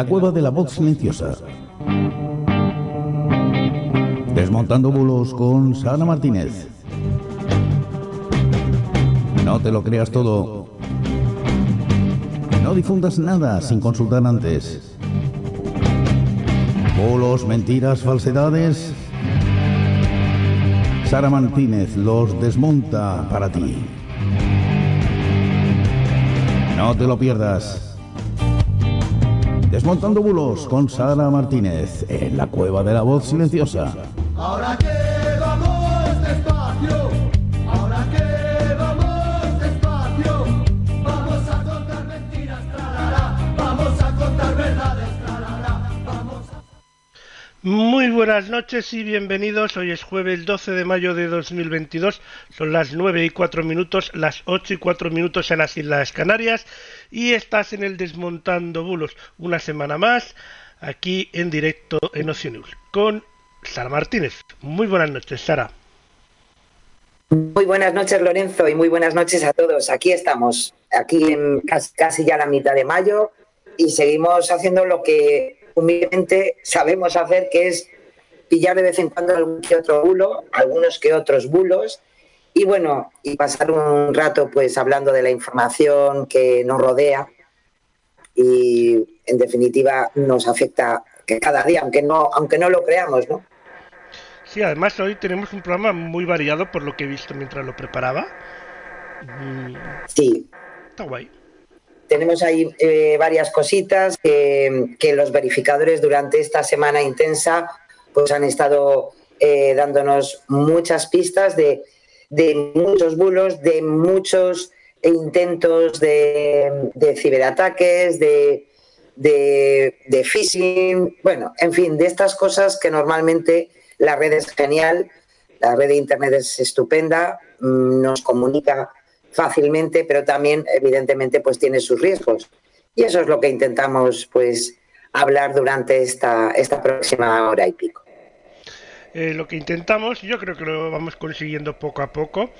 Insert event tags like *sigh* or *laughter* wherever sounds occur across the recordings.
la cueva de la voz silenciosa. Desmontando bulos con Sara Martínez. No te lo creas todo. No difundas nada sin consultar antes. Bulos, mentiras, falsedades. Sara Martínez los desmonta para ti. No te lo pierdas. Desmontando bulos con Sara Martínez en la cueva de la voz silenciosa. Ahora que vamos despacio, ahora que vamos despacio, vamos a contar mentiras, trarara, vamos a contar verdades, vamos a... Muy buenas noches y bienvenidos. Hoy es jueves 12 de mayo de 2022. Son las 9 y 4 minutos, las 8 y 4 minutos en las Islas Canarias. Y estás en el Desmontando Bulos. Una semana más, aquí en directo en Oceanul. Con Sara Martínez. Muy buenas noches, Sara. Muy buenas noches, Lorenzo, y muy buenas noches a todos. Aquí estamos, aquí en casi, casi ya la mitad de mayo, y seguimos haciendo lo que humildemente sabemos hacer, que es pillar de vez en cuando algún que otro bulo, algunos que otros bulos, y bueno, y pasar un rato pues hablando de la información que nos rodea y en definitiva nos afecta que cada día, aunque no, aunque no lo creamos, ¿no? Sí, además hoy tenemos un programa muy variado por lo que he visto mientras lo preparaba. Mm, Sí, Está guay. tenemos ahí eh, varias cositas que, que los verificadores durante esta semana intensa pues han estado eh, dándonos muchas pistas de, de muchos bulos, de muchos intentos de, de ciberataques, de, de, phishing, bueno, en fin, de estas cosas que normalmente la red es genial, la red de Internet es estupenda, mm, nos comunica fácilmente, pero también evidentemente pues tiene sus riesgos. Y eso es lo que intentamos pues hablar durante esta, esta próxima hora y pico. Eh, lo que intentamos, yo creo que lo vamos consiguiendo poco a poco.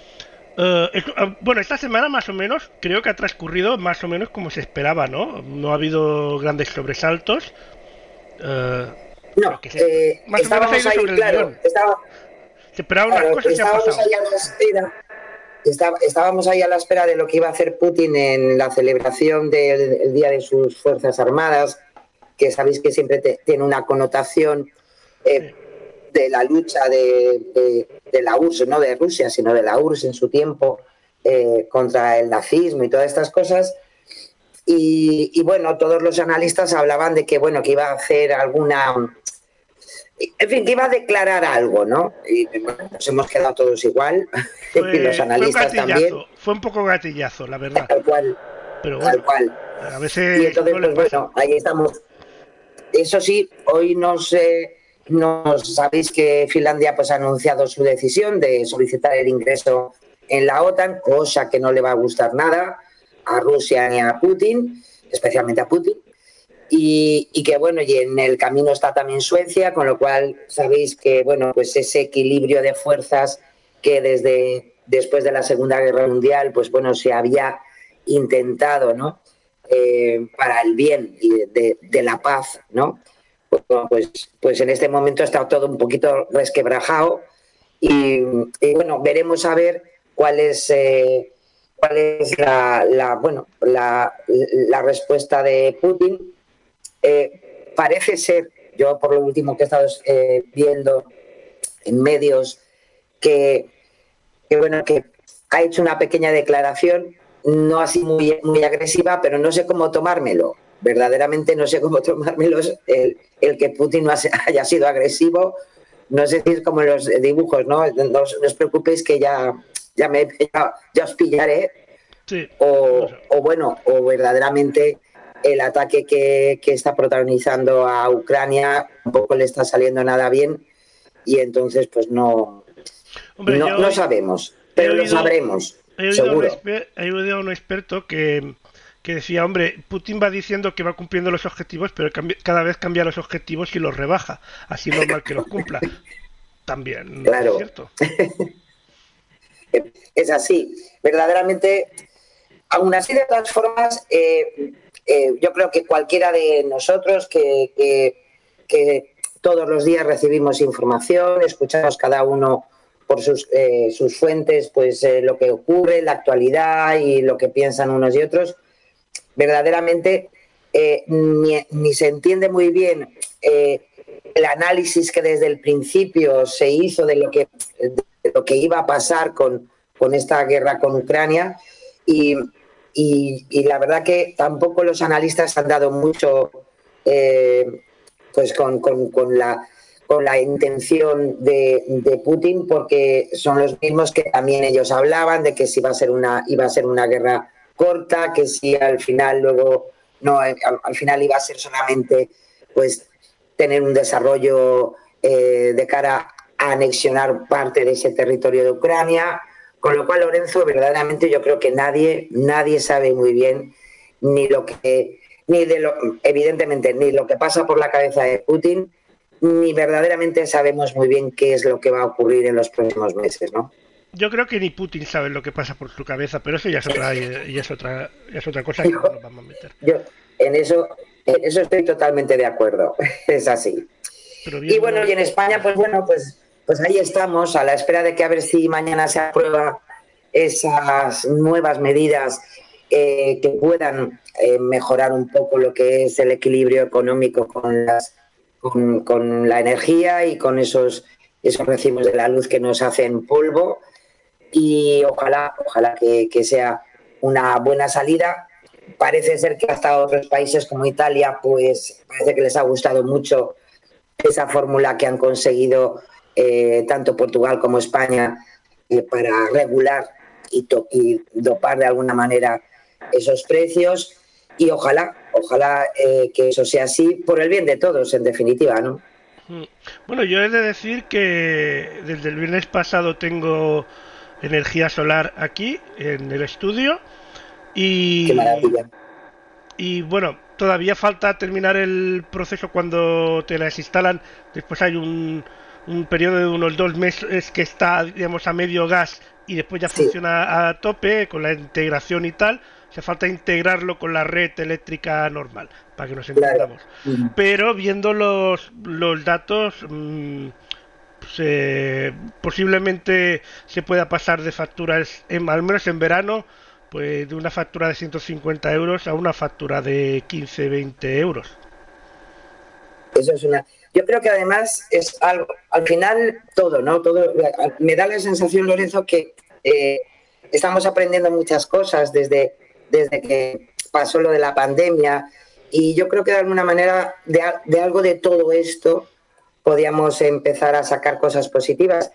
Eh, es- ah, bueno, esta semana más o menos creo que ha transcurrido más o menos como se esperaba, ¿no? No ha habido grandes sobresaltos. Eh, No, que se- eh, más o menos ha estábamos ido ahí, sobre el claro, guion. estaba- se esperaban unas claro, cosas y han estábamos pasado. ahí a la espera. está- Estábamos ahí a la espera de lo que iba a hacer Putin en la celebración del el Día de sus Fuerzas Armadas, que sabéis que siempre te- tiene una connotación eh, de la lucha de, de- de la URSS, no de Rusia, sino de la URSS en su tiempo eh, contra el nazismo y todas estas cosas. Y, y, bueno, todos los analistas hablaban de que bueno que iba a hacer alguna, en fin, que iba a declarar algo, ¿no? Y bueno, nos hemos quedado todos igual, *laughs* Fue, y los fue un analistas también, fue un poco gatillazo, la verdad. tal cual, Pero tal bueno, cual. a veces Y entonces, no pues bueno, ahí estamos. Eso sí, hoy nos, eh, nos sabéis que Finlandia pues, ha anunciado su decisión de solicitar el ingreso en la OTAN, cosa que no le va a gustar nada a Rusia ni a Putin, especialmente a Putin. Y, que bueno, y en el camino está también Suecia, con lo cual sabéis que bueno, pues ese equilibrio de fuerzas que desde después de la Segunda Guerra Mundial, pues bueno, se había intentado, ¿no? eh, para el bien de- de la paz, ¿no? Pues, pues, en este momento está todo un poquito resquebrajado y, y bueno, veremos a ver cuál es, eh, cuál es la, la, bueno, la, la respuesta de Putin. Eh, parece ser, yo por lo último que he estado eh, viendo en medios, que, que, bueno, que ha hecho una pequeña declaración, no así muy, muy agresiva, pero no sé cómo tomármelo. Verdaderamente no sé cómo *laughs* tomármelo el, el que Putin no ha- haya sido agresivo. No sé si es como en los dibujos, ¿no? No os, no os preocupéis que ya, ya, me, ya, ya os pillaré. Sí, O, o bueno, o verdaderamente el ataque que, que está protagonizando a Ucrania tampoco le está saliendo nada bien y entonces pues no, Hombre, no, no sabemos, pero lo sabremos, He oído, seguro. he oído a un experto que, que decía, hombre, Putin va diciendo que va cumpliendo los objetivos, pero cada vez cambia los objetivos y los rebaja. Así normal que los cumpla. *laughs* También, Claro. ¿es cierto? *laughs* Es así, verdaderamente, aún así de todas formas, eh, eh, yo creo que cualquiera de nosotros que, que, que todos los días recibimos información, escuchamos cada uno por sus, eh, sus fuentes, pues eh, lo que ocurre, la actualidad y lo que piensan unos y otros, verdaderamente eh, ni, se entiende muy bien eh, el análisis que desde el principio se hizo de lo que, lo que iba a pasar con, con esta guerra con Ucrania. Y, y, y, la verdad que tampoco los analistas han dado mucho eh, pues con, con, con la con la intención de, de, Putin porque son los mismos que también ellos hablaban de que si iba a ser una iba a ser una guerra corta que si al final luego no al, al final iba a ser solamente pues tener un desarrollo eh, de cara a anexionar parte de ese territorio de Ucrania con lo cual Lorenzo verdaderamente yo creo que nadie nadie sabe muy bien ni lo que ni de lo evidentemente ni lo que pasa por la cabeza de Putin ni verdaderamente sabemos muy bien qué es lo que va a ocurrir en los próximos meses, ¿no? Yo creo que ni Putin sabe lo que pasa por su cabeza, pero eso ya es otra, ya es otra, es otra cosa que no nos vamos a meter. Yo en eso, en eso estoy totalmente de acuerdo, *laughs* es así. y bueno, y en España, pues bueno, pues, pues ahí estamos, a la espera de que a ver si mañana se aprueba esas nuevas medidas eh, que puedan eh, mejorar un poco lo que es el equilibrio económico con las con, con, la energía y con esos, esos recibos de la luz que nos hacen polvo y ojalá, ojalá que, que sea una buena salida. Parece ser que hasta otros países como Italia, pues parece que les ha gustado mucho esa fórmula que han conseguido eh, tanto Portugal como España eh, para regular y, dopar de alguna manera esos precios y ojalá, ojalá eh, que eso sea así por el bien de todos, en definitiva, ¿no? Mm. Bueno, yo he de decir que desde el viernes pasado tengo energía solar aquí en el estudio y Qué maravilla. y bueno todavía falta terminar el proceso cuando te las instalan después hay un, un periodo de unos dos meses que está digamos a medio gas y después ya sí. funciona a tope con la integración y tal hace falta integrarlo con la red eléctrica normal, para que nos entendamos. Claro. Pero viendo los, los datos, mmm, pues, eh, posiblemente se pueda pasar de facturas, en, al menos en verano, pues de una factura de 150 euros a una factura de 15, 20 euros. Eso es una. Yo creo que además es algo, al final todo, ¿no? Todo me da la sensación, Lorenzo, que eh, estamos aprendiendo muchas cosas desde desde que pasó lo de la pandemia y yo creo que de alguna manera de, de, algo de todo esto podíamos empezar a sacar cosas positivas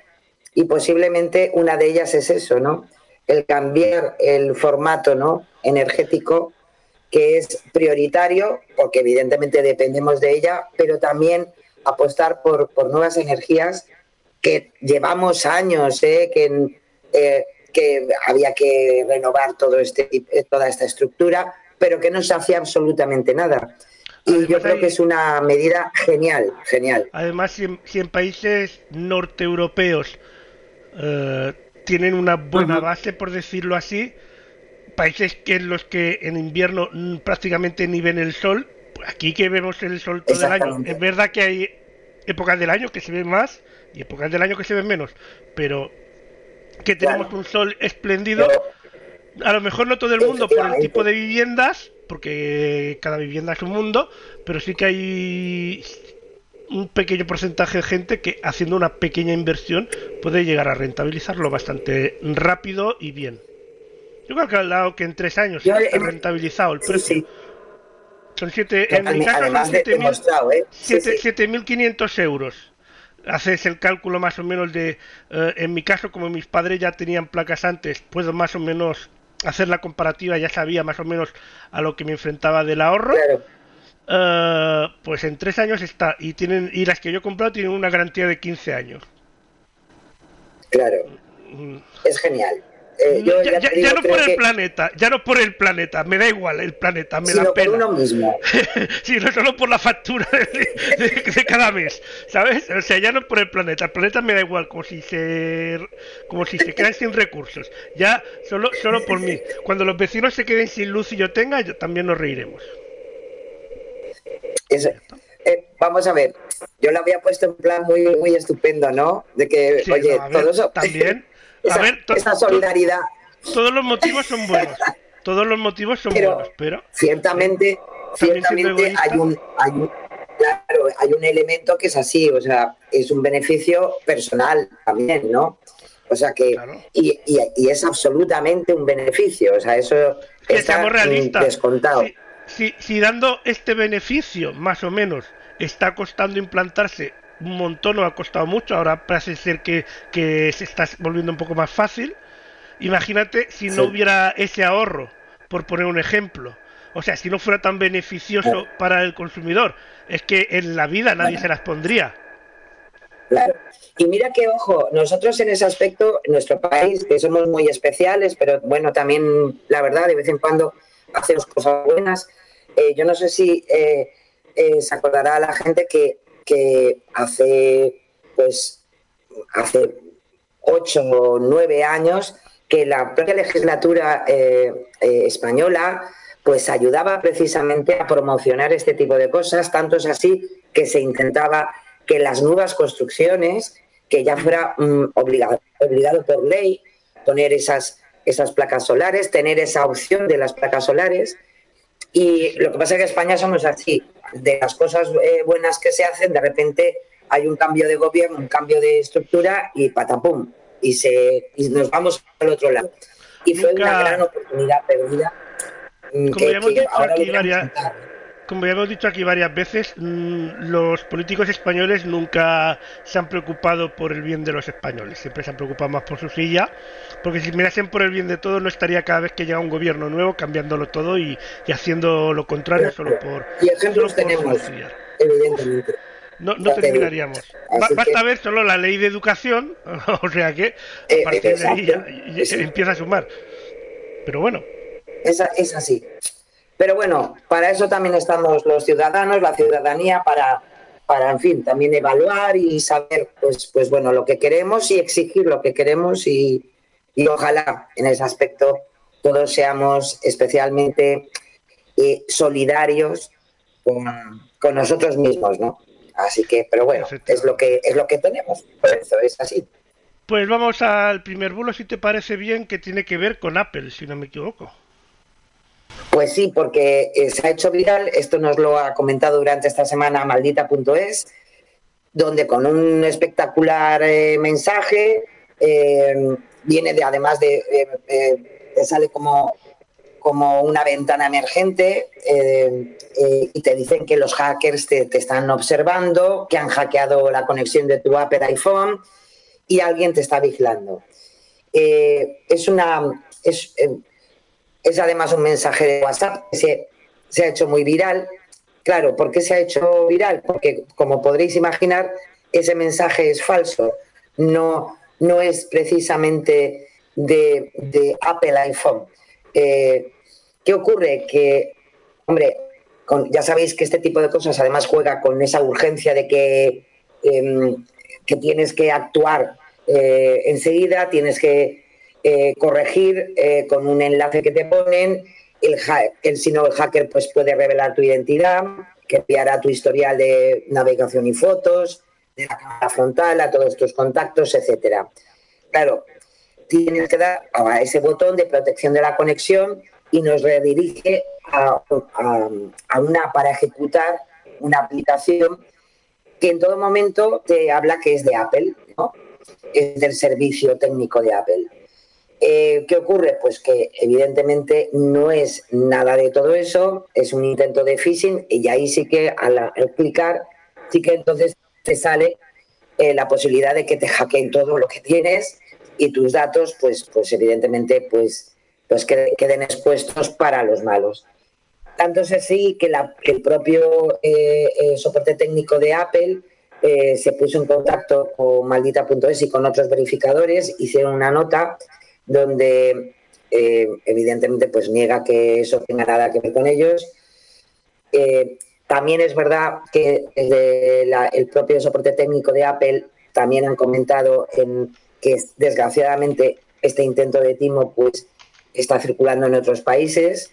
y posiblemente una de ellas es eso, ¿no? El cambiar el formato ¿no? energético que es prioritario, porque evidentemente dependemos de ella, pero también apostar por, por nuevas energías que llevamos años, ¿eh? que eh, que había que renovar todo este, toda esta estructura, pero que no se hacía absolutamente nada. Y Además, yo creo que es una medida genial, genial. Además, si en, si en países norteeuropeos eh, tienen una buena uh -huh. base, por decirlo así, países que en los que en invierno prácticamente ni ven el sol, pues aquí que vemos el sol todo el año, es verdad que hay épocas del año que se ven más y épocas del año que se ven menos, pero que tenemos claro. un sol espléndido. A lo mejor no todo el mundo por el tipo de viviendas, porque cada vivienda es un mundo, pero sí que hay un pequeño porcentaje de gente que haciendo una pequeña inversión puede llegar a rentabilizarlo bastante rápido y bien. Yo creo que al lado que en tres años se ha rentabilizado el precio. Sí, sí. Son siete, en mi caso son 7.500 ¿eh? euros haces el cálculo más o menos de, eh, en mi caso, como mis padres ya tenían placas antes, puedo más o menos hacer la comparativa, ya sabía más o menos a lo que me enfrentaba del ahorro. Claro. Uh, pues en tres años está, y tienen y las que yo he comprado tienen una garantía de 15 años. Claro. Mm. Es genial. Eh, yo ya, ya, digo, ya, no por el que... planeta, ya no por el planeta, me da igual el planeta, me sino la pena. por uno mismo. *laughs* sí, no solo por la factura de, de, de, cada mes, ¿sabes? O sea, ya no por el planeta, el planeta me da igual, como si se, como si se quedan sin recursos. Ya solo, solo por mí. Cuando los vecinos se queden sin luz y yo tenga, yo, también nos reiremos. Eh, vamos a ver, yo lo había puesto en plan muy, muy estupendo, ¿no? De que, Sí, oye, no, ver, todo eso. también. *laughs* esa, A ver, to- esa to- solidaridad. Todos los motivos son buenos. *laughs* Todos los motivos son Pero- buenos, pero ciertamente, ciertamente hay un, hay un- claro, hay un elemento que es así, o sea, es un beneficio personal también, ¿no? O sea que, Claro. y, y- y es absolutamente un beneficio, o sea, eso que está mm, descontado. Si, si- si dando este beneficio, más o menos, está costando implantarse un montón o ha costado mucho, ahora parece ser que, que se está volviendo un poco más fácil. Imagínate si no Sí. hubiera ese ahorro, por poner un ejemplo. O sea, si no fuera tan beneficioso para el consumidor, es que en la vida nadie se las pondría. Claro. Y mira que, ojo, nosotros en ese aspecto, en nuestro país, que somos muy especiales, pero bueno, también, la verdad, de vez en cuando hacemos cosas buenas. Eh, yo no sé si eh, eh, se acordará la gente que, que hace, pues, hace ocho o nueve años que la propia legislatura eh, eh, española pues ayudaba precisamente a promocionar este tipo de cosas, tanto es así que se intentaba que las nuevas construcciones, que ya fuera mm, obligado, obligado por ley poner esas, esas placas solares, tener esa opción de las placas solares. Y lo que pasa es que en España somos así, de las cosas eh, buenas que se hacen, de repente hay un cambio de gobierno, un cambio de estructura y patapum, y, se, y nos vamos al otro lado. Y fue Nunca- una gran oportunidad perdida. mm, Como ya hemos dicho aquí varias-. Como ya hemos dicho aquí varias veces, mm, los políticos españoles nunca se han preocupado por el bien de los españoles, siempre se han preocupado más por su silla, porque si mirasen por el bien de todos no estaría cada vez que llega un gobierno nuevo cambiándolo todo y, y haciendo lo contrario solo por, Y ejemplos por tenemos, fastidiar. evidentemente. No, no terminaríamos. Así basta que- ver solo la ley de educación, *laughs* o sea que Eh, a partir de ahí ya, ya Sí. empieza a sumar. Pero bueno, Es, es así. Pero bueno, para eso también estamos los ciudadanos, la ciudadanía, para, para en fin, también evaluar y saber, pues, pues bueno, lo que queremos y exigir lo que queremos y, y ojalá en ese aspecto todos seamos especialmente eh, solidarios con, con nosotros mismos, ¿no? Así que, pero bueno, es lo que es lo que tenemos, por eso es así. pues vamos al primer bulo, si te parece bien, que tiene que ver con Apple, si no me equivoco. Pues sí, porque eh, se ha hecho viral, esto nos lo ha comentado durante esta semana maldita.es, donde con un espectacular eh, mensaje eh, viene de, además de, eh, eh, te sale como, como una ventana emergente eh, y te dicen que los hackers te, te están observando, que han hackeado la conexión de tu Apple iPhone y alguien te está vigilando. Es una... Es, es además un mensaje de WhatsApp que se, se ha hecho muy viral. Claro, ¿por qué se ha hecho viral? Porque, como podréis imaginar, ese mensaje es falso. No, no es precisamente de, de Apple iPhone. Eh, ¿Qué ocurre? Que, hombre, con- ya sabéis que este tipo de cosas además juega con esa urgencia de que, em, que tienes que actuar eh, enseguida, tienes que eh, corregir con un enlace que te ponen. El, el, si no, el hacker pues, puede revelar tu identidad, que enviará tu historial de navegación y fotos, de la cámara frontal, a todos tus contactos, etcétera. Claro, tienes que dar a ese botón de protección de la conexión y nos redirige a, a- una para ejecutar una aplicación que en todo momento te habla que es de Apple, ¿no? es del servicio técnico de Apple. Eh, ¿Qué ocurre? Pues que evidentemente no es nada de todo eso, es un intento de phishing y ahí sí que al, al clicar, sí que entonces te sale eh, la posibilidad de que te hackeen todo lo que tienes y tus datos, pues, pues evidentemente, pues, pues que- queden expuestos para los malos. Tanto es así que, la- el propio eh, eh, soporte técnico de Apple se puso en contacto con maldita.es y con otros verificadores, hicieron una nota donde evidentemente pues niega que eso tenga nada que ver con ellos. También es verdad que el propio soporte técnico de Apple también han comentado en que desgraciadamente este intento de timo pues está circulando en otros países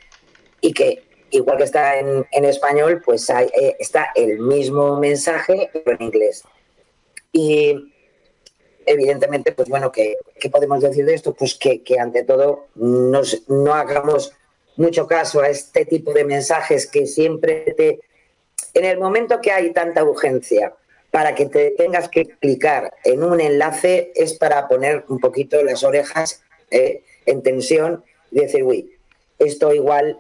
y que igual que está en, español, pues eh, está el mismo mensaje, pero en inglés. Y evidentemente, pues bueno, ¿qué, podemos decir de esto? Pues que, que ante todo no hagamos mucho caso a este tipo de mensajes que siempre te... En el momento que hay tanta urgencia para que te tengas que clicar en un enlace es para poner un poquito las orejas eh, en tensión y decir, uy, esto igual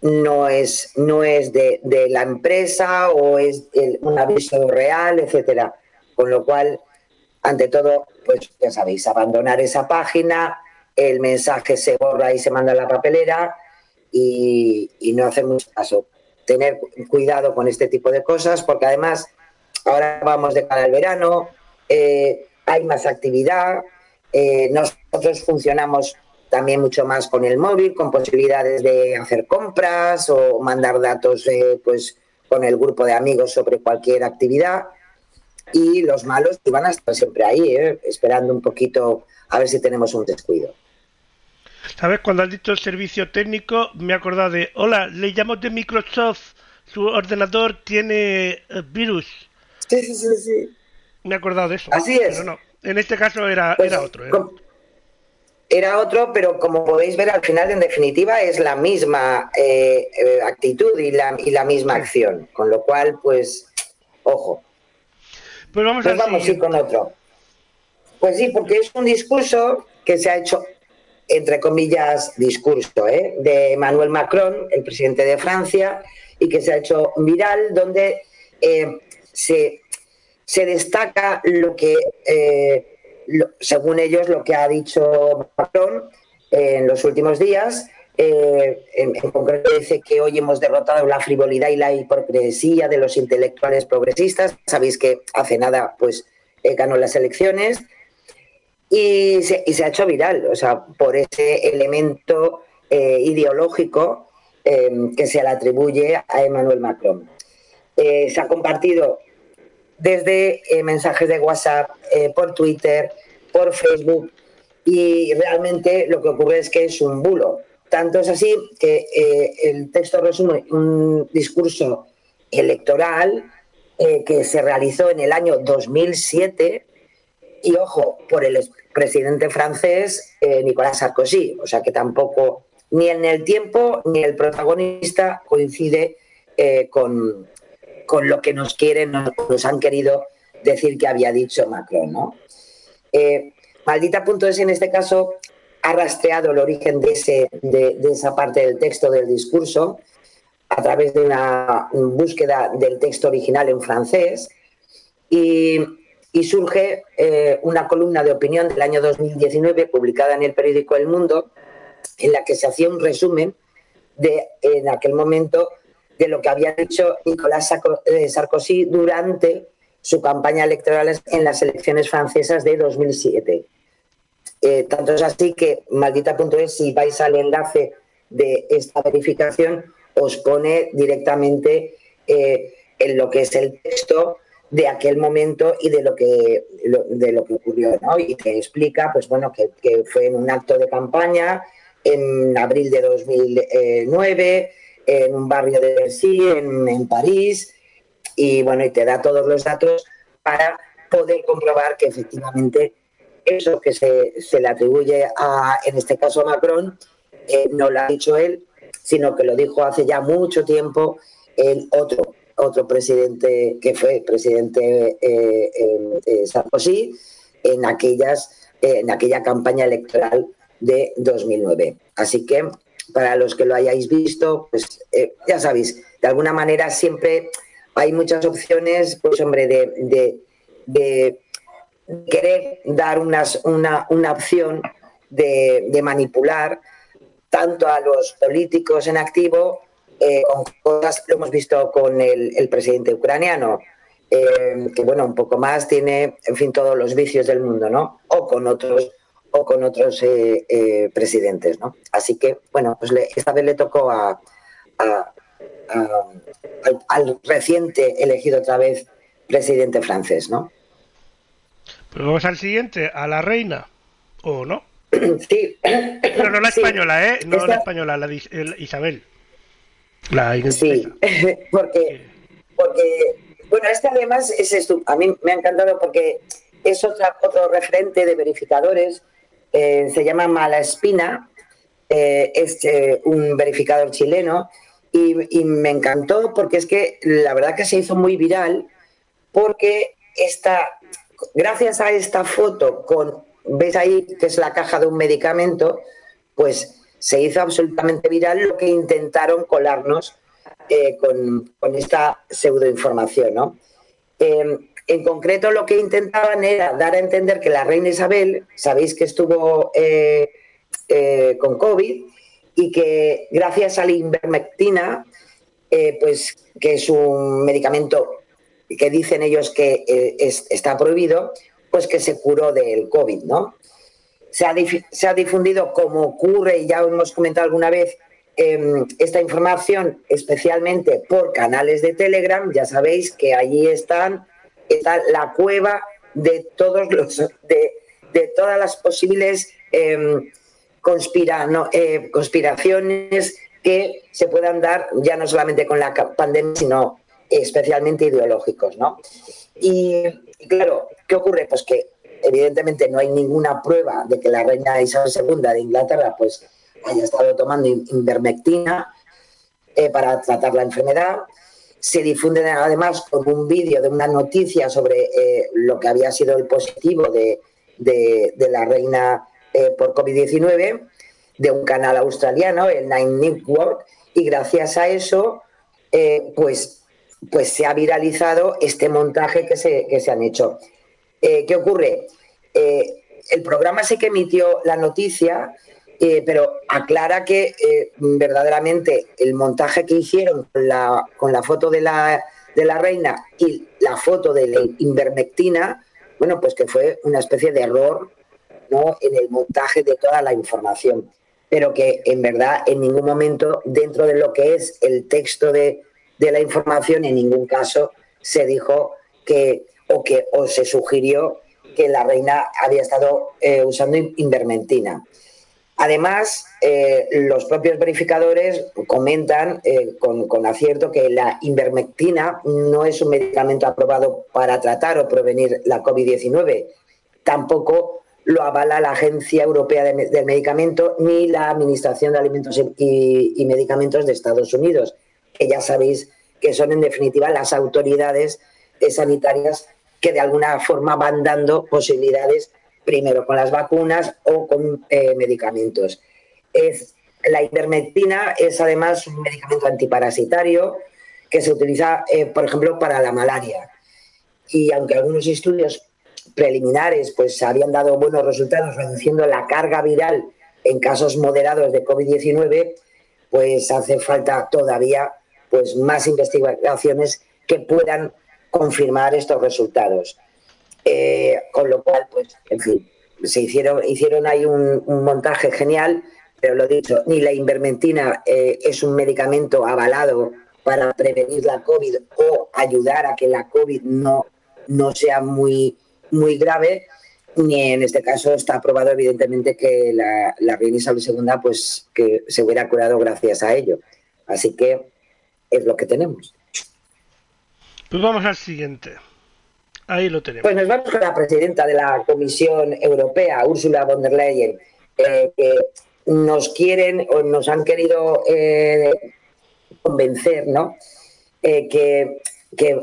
no es, no es de, de la empresa o es el- un aviso real, etcétera. Con lo cual, ante todo, pues ya sabéis, abandonar esa página, el mensaje se borra y se manda a la papelera y, y no hacer mucho caso. Tener cuidado con este tipo de cosas, porque además ahora vamos de cara al verano, eh, hay más actividad, eh, nosotros funcionamos también mucho más con el móvil, con posibilidades de hacer compras o mandar datos eh, pues, con el grupo de amigos sobre cualquier actividad. Y los malos van a estar siempre ahí, esperando un poquito a ver si tenemos un descuido. ¿Sabes? Cuando has dicho servicio técnico, me he acordado de, hola, le llamo de Microsoft, su ordenador tiene eh, virus. Sí, sí, sí, sí. Me he acordado de eso. Así es. Pero no, en este caso era, Pues, era otro. ¿eh? Era otro, pero como podéis ver, al final, en definitiva, es la misma eh, actitud y la, y la misma acción. Con lo cual, pues, ojo. Pues vamos Pues al vamos a ir con otro. Pues sí, porque es un discurso que se ha hecho, entre comillas, discurso, ¿eh? de Emmanuel Macron, el presidente de Francia, y que se ha hecho viral, donde eh, se, se destaca lo que, eh, según ellos, lo que ha dicho Macron en los últimos días. En, en concreto dice que hoy hemos derrotado la frivolidad y la hipocresía de los intelectuales progresistas. Sabéis que hace nada pues ganó las elecciones y se, y se ha hecho viral, o sea, por ese elemento eh, ideológico eh, que se le atribuye a Emmanuel Macron. Eh, se ha compartido desde eh, mensajes de WhatsApp, por Twitter, por Facebook, y realmente lo que ocurre es que es un bulo. Tanto es así que el texto resume un discurso electoral que se realizó en el año 2007 y ojo, por el presidente francés eh, Nicolas Sarkozy, o sea que tampoco ni en el tiempo ni el protagonista coincide eh, con, con lo que nos quieren, nos, han querido decir que había dicho Macron, ¿no? Eh, Maldita.es en este caso ha rastreado el origen de, ese, de, de esa parte del texto del discurso a través de una búsqueda del texto original en francés y, y surge eh, una columna de opinión del año 2019 publicada en el periódico El Mundo en la que se hacía un resumen de en aquel momento de lo que había dicho Nicolás eh, Sarkozy durante su campaña electoral en las elecciones francesas de 2007. Eh, tanto es así que maldita.es, si vais al enlace de esta verificación, os pone directamente eh, en lo que es el texto de aquel momento y de lo que, lo- de lo que ocurrió, ¿no? Y te explica, pues bueno, que, que fue en un acto de campaña en abril de 2009, en un barrio de Bercy, en, en París, y bueno, y te da todos los datos para poder comprobar que efectivamente eso que se, se le atribuye a, en este caso a Macron, eh, no lo ha dicho él, sino que lo dijo hace ya mucho tiempo el otro, otro presidente que fue presidente eh, eh, eh, Sarkozy en aquellas en aquella campaña electoral de 2009. Así que para los que lo hayáis visto, pues ya sabéis, de alguna manera siempre hay muchas opciones, pues hombre, de, de, querer dar unas, una, una opción de manipular tanto a los políticos en activo eh, con cosas lo hemos visto con el, el presidente ucraniano, eh, que bueno, un poco más tiene, en fin, todos los vicios del mundo, ¿no? O con otros o con otros eh, eh, presidentes, ¿no? Así que, bueno, pues le- esta vez le tocó a, a- a- al, al reciente elegido otra vez presidente francés, ¿no? Pues vamos al siguiente, a la reina. ¿O no? Sí. Pero no la española, ¿eh? No la española, la de Is- el- Isabel. La *laughs* Sí, porque, porque, bueno, este además es esto, a mí me ha encantado porque es otra, otro referente de verificadores, eh, se llama Malaspina, eh, es eh, un verificador chileno y, y me encantó porque es que la verdad que se hizo muy viral porque esta, gracias a esta foto con, ves ahí que es la caja de un medicamento, pues se hizo absolutamente viral lo que intentaron colarnos eh, con, esta pseudoinformación. ¿no? Eh, en concreto, lo que intentaban era dar a entender que la reina Isabel, sabéis que estuvo eh, eh con COVID y que gracias a la invermectina, pues que es un medicamento que dicen ellos que es, está prohibido, pues que se curó del COVID, ¿no? Se ha, se ha difundido, como ocurre, y ya hemos comentado alguna vez, eh, esta información especialmente por canales de Telegram, ya sabéis que allí están, está la cueva de todos los de, de todas las posibles eh, conspira, no, eh, conspiraciones que se puedan dar ya no solamente con la pandemia, sino especialmente ideológicos, ¿no? Y, y, claro, ¿qué ocurre? Pues que evidentemente no hay ninguna prueba de que la reina Isabel II de Inglaterra pues haya estado tomando invermectina eh, para tratar la enfermedad. Se difunde además con un vídeo de una noticia sobre eh, lo que había sido el positivo de, de, la reina eh, por COVID-19 de un canal australiano, el Nine Network, y gracias a eso, pues pues se ha viralizado este montaje que se, que se han hecho. Eh, ¿Qué ocurre? Eh, el programa sí que emitió la noticia, eh, pero aclara que verdaderamente el montaje que hicieron con la, con la foto de la, de la reina y la foto de la invermectina, bueno, pues que fue una especie de error ¿no? en el montaje de toda la información, pero que en verdad en ningún momento dentro de lo que es el texto de, de la información en ningún caso se dijo que o que o se sugirió que la reina había estado eh, usando invermentina. Además, eh, los propios verificadores comentan eh, con, acierto que la invermectina no es un medicamento aprobado para tratar o prevenir la COVID-19. Tampoco lo avala la Agencia Europea de, del Medicamento ni la Administración de Alimentos y Medicamentos de Estados Unidos que ya sabéis que son en definitiva las autoridades sanitarias que de alguna forma van dando posibilidades primero con las vacunas o con eh, medicamentos. Es, la ivermectina es además un medicamento antiparasitario que se utiliza, eh, por ejemplo, para la malaria. Y aunque algunos estudios preliminares pues habían dado buenos resultados reduciendo la carga viral en casos moderados de COVID-19, pues hace falta todavía pues más investigaciones que puedan confirmar estos resultados. Eh, con lo cual, pues, en fin, se hicieron, hicieron ahí un, montaje genial, pero lo dicho, ni la invermentina eh, es un medicamento avalado para prevenir la COVID o ayudar a que la COVID no, no sea muy, muy grave, ni en este caso está aprobado evidentemente que la, la reina Isabel II pues, que se hubiera curado gracias a ello. Así que es lo que tenemos. Pues vamos al siguiente. Ahí lo tenemos. Pues nos vamos con la presidenta de la Comisión Europea, Ursula von der Leyen, eh, que nos quieren o nos han querido eh, convencer, ¿no? Eh, que, que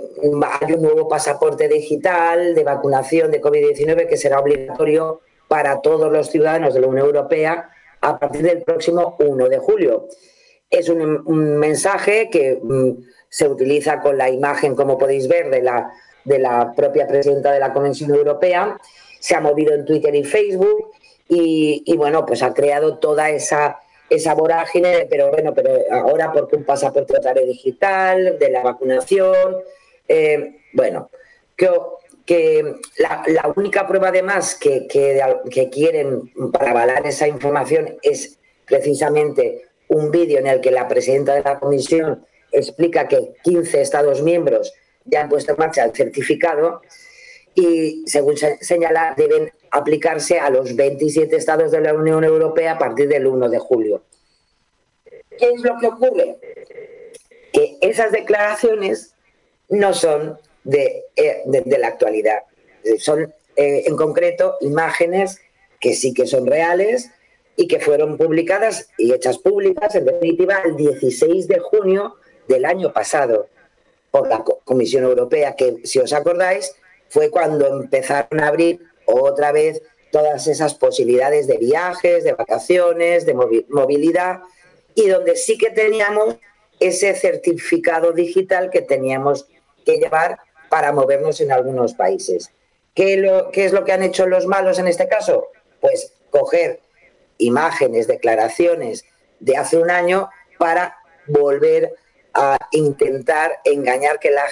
hay un nuevo pasaporte digital de vacunación de COVID-19 que será obligatorio para todos los ciudadanos de la Unión Europea a partir del próximo 1 de julio. Es un, mensaje que mm, se utiliza con la imagen, como podéis ver, de la, de la propia presidenta de la Comisión Europea. Se ha movido en Twitter y Facebook y, bueno, pues ha creado toda esa, esa vorágine, pero bueno, pero ahora porque un pasaporte otra digital, de la vacunación, eh, bueno, que, que la, la, única prueba además que, que, que quieren para avalar esa información es precisamente un vídeo en el que la presidenta de la comisión explica que 15 Estados miembros ya han puesto en marcha el certificado y, según se señala, deben aplicarse a los 27 Estados de la Unión Europea a partir del 1 de julio. ¿Qué es lo que ocurre? que esas declaraciones no son de, eh, la actualidad, son eh, en concreto imágenes que sí que son reales y que fueron publicadas y hechas públicas, en definitiva, el 16 de junio del año pasado por la Comisión Europea, que si os acordáis, fue cuando empezaron a abrir otra vez todas esas posibilidades de viajes, de vacaciones, de movilidad, y donde sí que teníamos ese certificado digital que teníamos que llevar para movernos en algunos países. ¿Qué, lo, ¿Qué es lo que han hecho los malos en este caso? Pues coger imágenes, declaraciones de hace un año para volver a intentar engañar que la,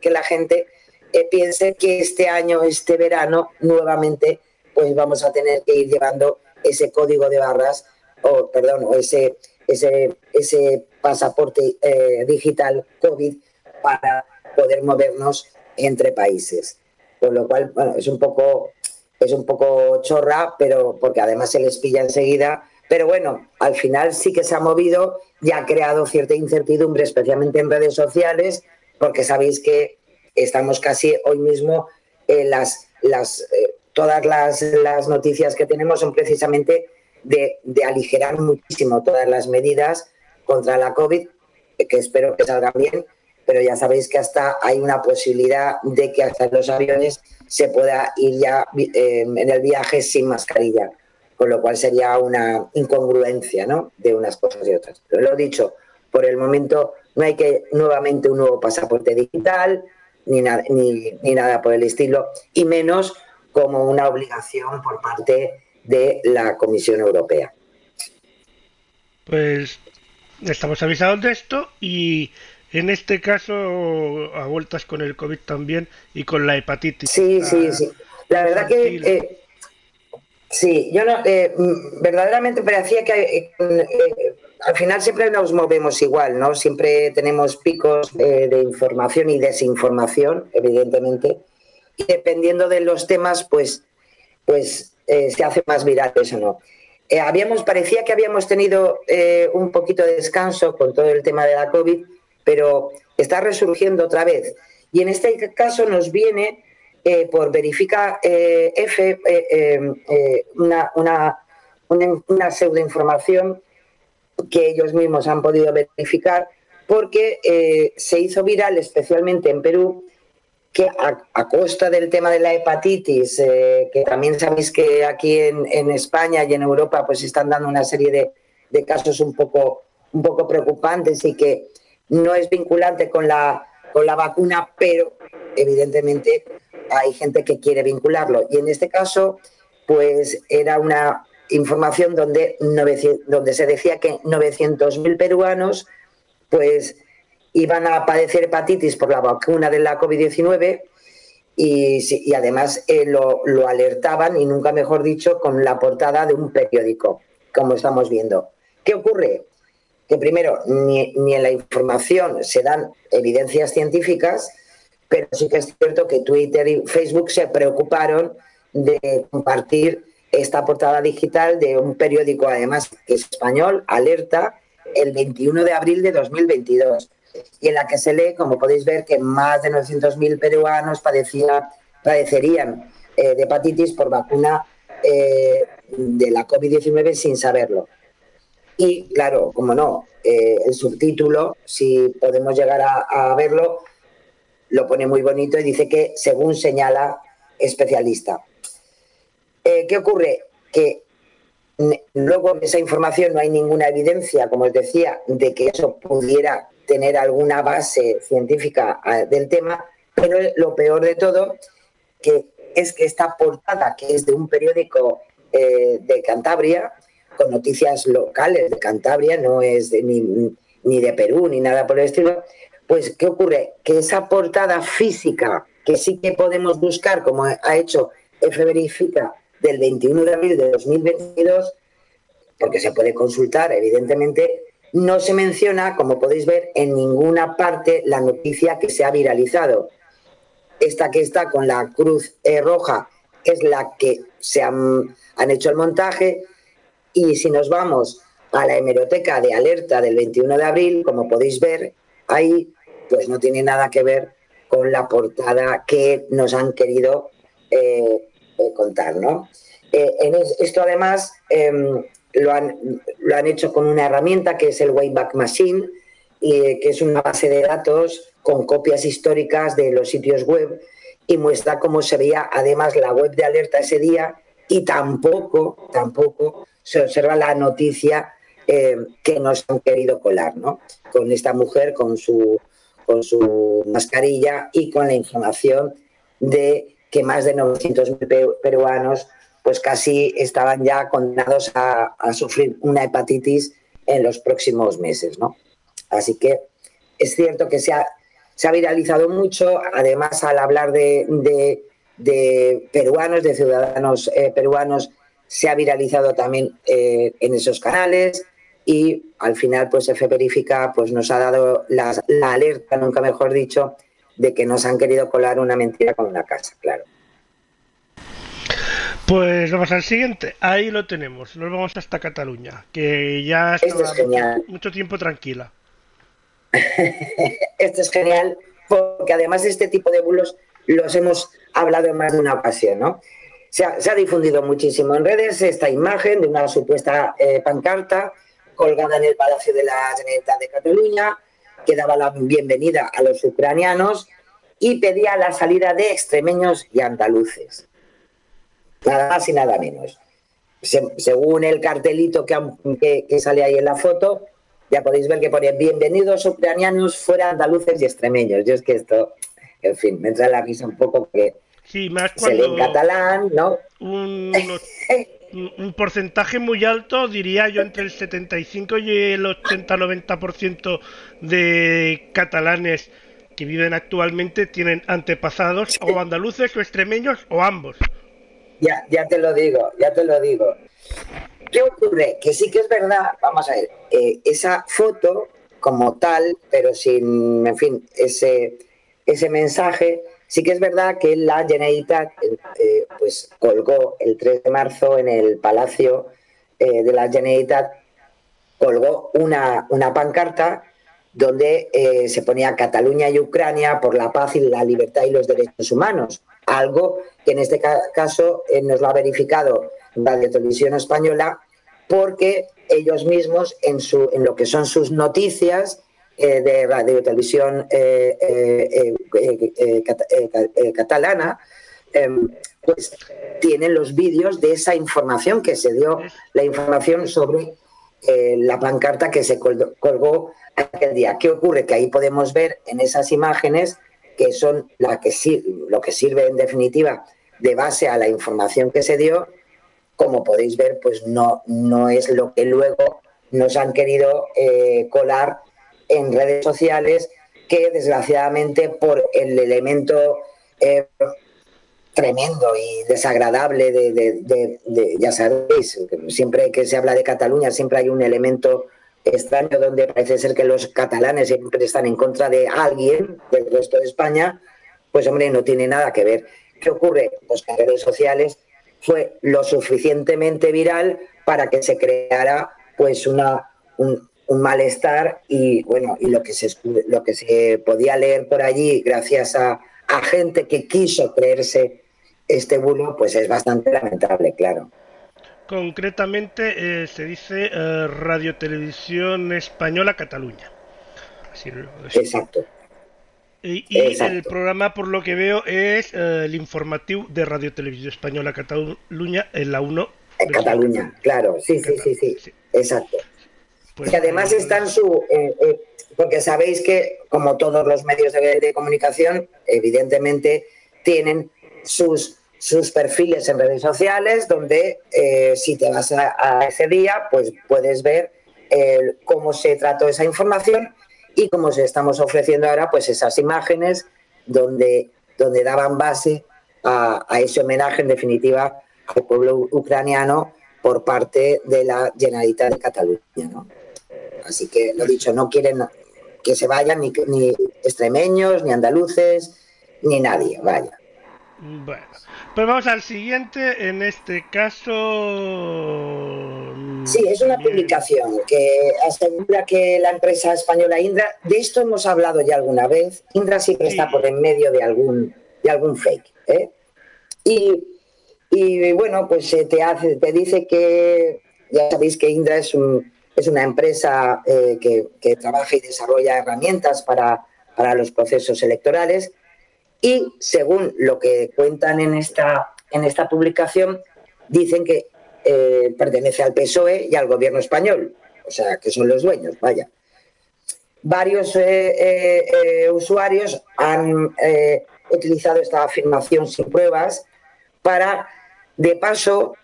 que la gente eh, piense que este año, este verano, nuevamente, pues vamos a tener que ir llevando ese código de barras, o perdón, o ese, ese, ese pasaporte eh, digital COVID para poder movernos entre países. Con lo cual, bueno, es un poco, es un poco chorra, pero porque además se les pilla enseguida. Pero bueno, al final sí que se ha movido y ha creado cierta incertidumbre, especialmente en redes sociales, porque sabéis que estamos casi hoy mismo en las, las eh, todas las, noticias que tenemos son precisamente de, aligerar muchísimo todas las medidas contra la COVID, que espero que salgan bien, pero ya sabéis que hasta hay una posibilidad de que hasta los aviones se pueda ir ya eh, en el viaje sin mascarilla, con lo cual sería una incongruencia ¿no? de unas cosas y otras. Pero lo dicho, por el momento no hay que nuevamente un nuevo pasaporte digital, ni, ni, ni nada por el estilo, y menos como una obligación por parte de la Comisión Europea. Pues estamos avisados de esto y en este caso a vueltas con el COVID también y con la hepatitis. Sí, sí, sí. La verdad que eh, sí, yo no, eh, mm, verdaderamente parecía que eh, al final siempre nos movemos igual, ¿no? Siempre tenemos picos de información y desinformación, evidentemente, y dependiendo de los temas, pues, pues se hace más viral eso, ¿no? habíamos, parecía que habíamos tenido un poquito de descanso con todo el tema de la COVID, pero está resurgiendo otra vez. Y en este caso nos viene eh, por Verifica eh, F eh, una, una, una, pseudoinformación que ellos mismos han podido verificar porque se hizo viral especialmente en Perú que a, costa del tema de la hepatitis, que también sabéis que aquí en, España y en Europa pues están dando una serie de, de casos un poco, un poco preocupantes y que no es vinculante con la, con la vacuna, pero evidentemente hay gente que quiere vincularlo. Y en este caso, pues era una información donde, donde se decía que 900.000 peruanos pues iban a padecer hepatitis por la vacuna de la COVID-19 y, y, además eh, lo, lo alertaban, y nunca mejor dicho, con la portada de un periódico, como estamos viendo. ¿Qué ocurre? que primero ni, en la información se dan evidencias científicas, pero sí que es cierto que Twitter y Facebook se preocuparon de compartir esta portada digital de un periódico, además español, Alerta, el 21 de abril de 2022, y en la que se lee, como podéis ver, que más de 900.000 peruanos padecía, padecerían eh, de hepatitis por vacuna eh, de la COVID-19 sin saberlo. Y claro, como no, eh, el subtítulo, si podemos llegar a, verlo, lo pone muy bonito y dice que según señala especialista. Eh, ¿Qué ocurre? Que luego en esa información no hay ninguna evidencia, como os decía, de que eso pudiera tener alguna base científica ah, del tema, pero lo peor de todo que es que esta portada, que es de un periódico eh, de Cantabria, con noticias locales de Cantabria, no es ni, de Perú ni nada por el estilo, pues ¿qué ocurre? Que esa portada física que sí que podemos buscar, como ha hecho F Verifica del 21 de abril de 2022, porque se puede consultar, evidentemente, no se menciona, como podéis ver, en ninguna parte la noticia que se ha viralizado. Esta que está con la cruz roja es la que se han, han hecho el montaje, y si nos vamos a la hemeroteca de alerta del 21 de abril, como podéis ver, ahí pues no tiene nada que ver con la portada que nos han querido eh, eh, contar, ¿no? Eh, esto además em, lo, han, lo han hecho con una herramienta que es el Wayback Machine, y, que es una base de datos con copias históricas de los sitios web y muestra cómo se veía además la web de alerta ese día y tampoco, tampoco se observa la noticia que nos han querido colar, ¿no? Con esta mujer, con su, con su mascarilla y con la información de que más de 900.000 pe- peruanos pues casi estaban ya condenados a, sufrir una hepatitis en los próximos meses, ¿no? Así que es cierto que se ha, se ha viralizado mucho, además al hablar de, de- de peruanos, de ciudadanos eh, peruanos, se ha viralizado también eh, en esos canales y al final pues F Verifica pues nos ha dado la, la alerta, nunca mejor dicho, de que nos han querido colar una mentira con una casa, claro. Pues vamos al siguiente. Ahí lo tenemos. Nos vamos hasta Cataluña, que ya estaba es mucho, mucho tiempo tranquila. *laughs* Esto es genial porque además de este tipo de bulos los hemos hablado en más de una ocasión, ¿no? Se ha, se ha difundido muchísimo en redes esta imagen de una supuesta eh, pancarta colgada en el Palacio de la Generalitat de Cataluña que daba la bienvenida a los ucranianos y pedía la salida de extremeños y andaluces. Nada más y nada menos. Se- según el cartelito que, han- que- que sale ahí en la foto, ya podéis ver que pone bienvenidos ucranianos fuera andaluces y extremeños. Yo es que esto, en fin, me entra la risa un poco que Sí, más se lee en catalán, ¿no? un, *laughs* un- porcentaje muy alto, diría yo entre el 75 y el 80-90% de catalanes que viven actualmente tienen antepasados o andaluces o extremeños o ambos. Ya, ya te lo digo, ya te lo digo. ¿Qué ocurre? Que sí que es verdad, vamos a ver, eh, esa foto como tal, pero sin, en fin, ese, ese mensaje, sí que es verdad que la Generalitat eh, eh, pues colgó el 3 de marzo en el Palacio eh, de la Generalitat, colgó una, una pancarta donde eh, se ponía Cataluña y Ucrania por la paz y la libertad y los derechos humanos. Algo que en este ca- caso nos lo ha verificado Radio Televisión Española porque ellos mismos en, su, en lo que son sus noticias eh, de Radio Televisión eh, eh, cata- ca- catalana, eh, pues tienen los vídeos de esa información que se dio, la información sobre la pancarta que se col- colgó aquel día. ¿Qué ocurre? Que ahí podemos ver en esas imágenes que son la que lo que sirve en definitiva de base a la información que se dio, como podéis ver, pues no, no es lo que luego nos han querido colar en redes sociales, que desgraciadamente por el elemento eh, tremendo y desagradable de, ya sabéis, siempre que se habla de Cataluña siempre hay un elemento extraño donde parece ser que los catalanes siempre están en contra de alguien del resto de España, pues hombre, no tiene nada que ver. ¿Qué ocurre? Pues que en redes sociales fue lo suficientemente viral para que se creara pues una, un, un malestar y bueno, y lo que se lo que se podía leer por allí gracias a, a gente que quiso creerse este bulo, pues es bastante lamentable, claro. Concretamente eh, se dice eh, Radio Televisión Española Cataluña. Así. Exacto. Y, y Exacto. el programa, por lo que veo, es eh, el informativo de Radio Televisión Española Cataluña en la 1. En Cataluña, claro, sí, sí, sí, sí, Sí. exacto. Pues, Y además eh, está en su... eh, eh, porque sabéis que, como todos los medios de, de comunicación, evidentemente tienen sus, sus perfiles en redes sociales, donde eh, si te vas a, a ese día, pues puedes ver eh, cómo se trató esa información y cómo se estamos ofreciendo ahora, pues esas imágenes donde, donde daban base a, a ese homenaje, en definitiva, al pueblo ucraniano por parte de la Generalitat de Cataluña. ¿no? Así que, lo dicho, no quieren que se vayan ni, ni extremeños, ni andaluces, ni nadie, vaya. Bueno, pues vamos al siguiente. En este caso, Sí, es una publicación que asegura que la empresa española Indra, de esto hemos hablado ya alguna vez, Indra siempre está por en medio de algún, de algún fake. ¿eh? Y, y, bueno, pues te, hace, te dice que, ya sabéis que Indra es, un, es una empresa eh, que, trabaja y desarrolla herramientas para, para los procesos electorales y según lo que cuentan en esta, en esta publicación, dicen que eh, pertenece al PSOE y al gobierno español, o sea, que son los dueños, vaya. Varios eh, usuarios han utilizado esta afirmación sin pruebas para, de paso,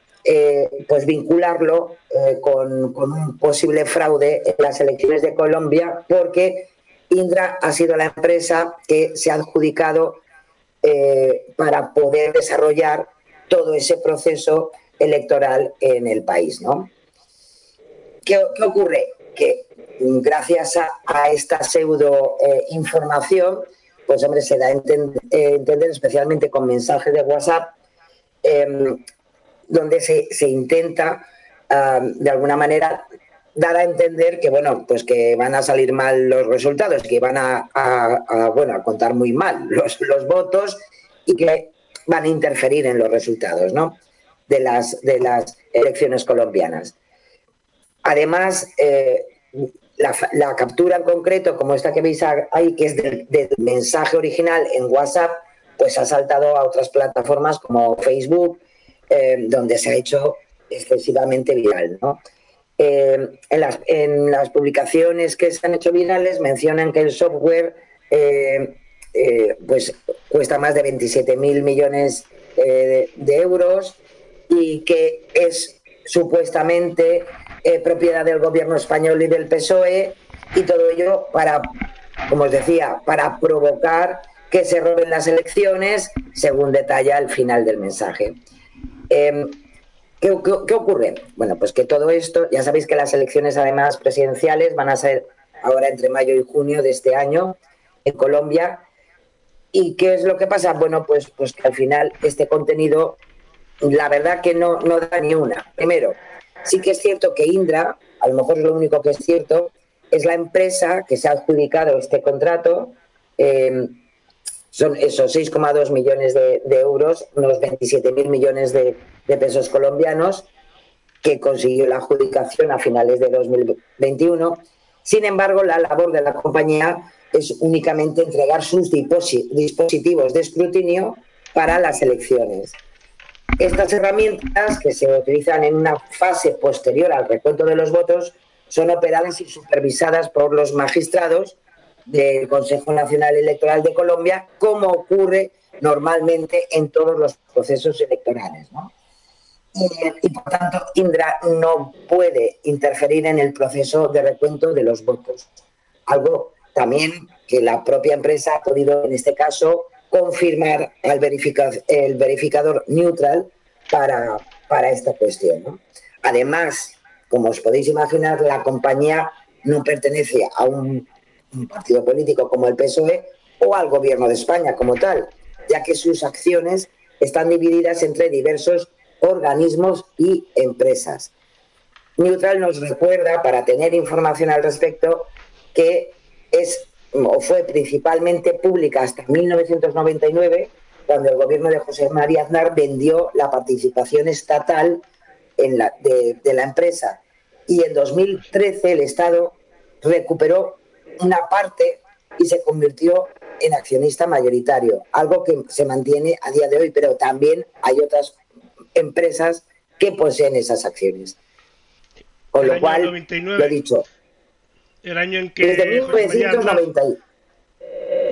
pues vincularlo con, con, un posible fraude en las elecciones de Colombia, porque Indra ha sido la empresa que se ha adjudicado para poder desarrollar todo ese proceso electoral en el país. ¿no? ¿Qué, ocurre? Que gracias a, esta pseudo eh, información, pues hombre, se da a entender, eh, entender especialmente con mensajes de WhatsApp, em, donde se, se intenta de alguna manera dar a entender que bueno pues que van a salir mal los resultados que van a, bueno a contar muy mal *laughs* los, los votos y que van a interferir en los resultados no de las, de las elecciones colombianas. Además, eh, la, captura en concreto, como esta que veis ahí, que es del, mensaje original en WhatsApp, pues ha saltado a otras plataformas como Facebook, eh, donde se ha hecho excesivamente viral. Eh, en, las, publicaciones que se han hecho virales mencionan que el software pues cuesta más de 27 mil millones de euros y que es supuestamente eh, propiedad del gobierno español y del PSOE y todo ello para, como os decía, para provocar que se roben las elecciones, según detalla al final del mensaje. Em, ¿qué, ocurre? Bueno, pues que todo esto, ya sabéis que las elecciones además presidenciales van a ser ahora entre mayo y junio de este año en Colombia. ¿Y qué es lo que pasa? Bueno, pues, pues que al final este contenido la verdad que no, no da ni una. Primero, sí que es cierto que Indra, a lo mejor es lo único que es cierto, es la empresa que se ha adjudicado este contrato. Eh, son esos 6,2 millones de, euros, unos 27.000 millones de, de, pesos colombianos, que consiguió la adjudicación a finales de 2021. Sin embargo, la labor de la compañía es únicamente entregar sus dispositivos de escrutinio para las elecciones. Estas herramientas, que se utilizan en una fase posterior al recuento de los votos, son operadas y supervisadas por los magistrados del Consejo Nacional Electoral de Colombia, como ocurre normalmente en todos los procesos electorales. Y, por tanto, Indra no puede interferir en el proceso de recuento de los votos. Algo también que la propia empresa ha podido, en este caso, confirmar al verificador, el verificador neutral para, para esta cuestión. Además, como os podéis imaginar, la compañía no pertenece a un, un partido político como el PSOE o al gobierno de España como tal, ya que sus acciones están divididas entre diversos organismos y empresas. Neutral nos recuerda, para tener información al respecto, que es o fue principalmente pública hasta 1999, cuando el gobierno de José María Aznar vendió la participación estatal de la empresa. Y en 2013 el Estado recuperó una parte y se convirtió en accionista mayoritario, algo que se mantiene a día de hoy, pero también hay otras empresas que poseen esas acciones. Con lo cual, 99. lo he dicho, el año en que Desde 1990.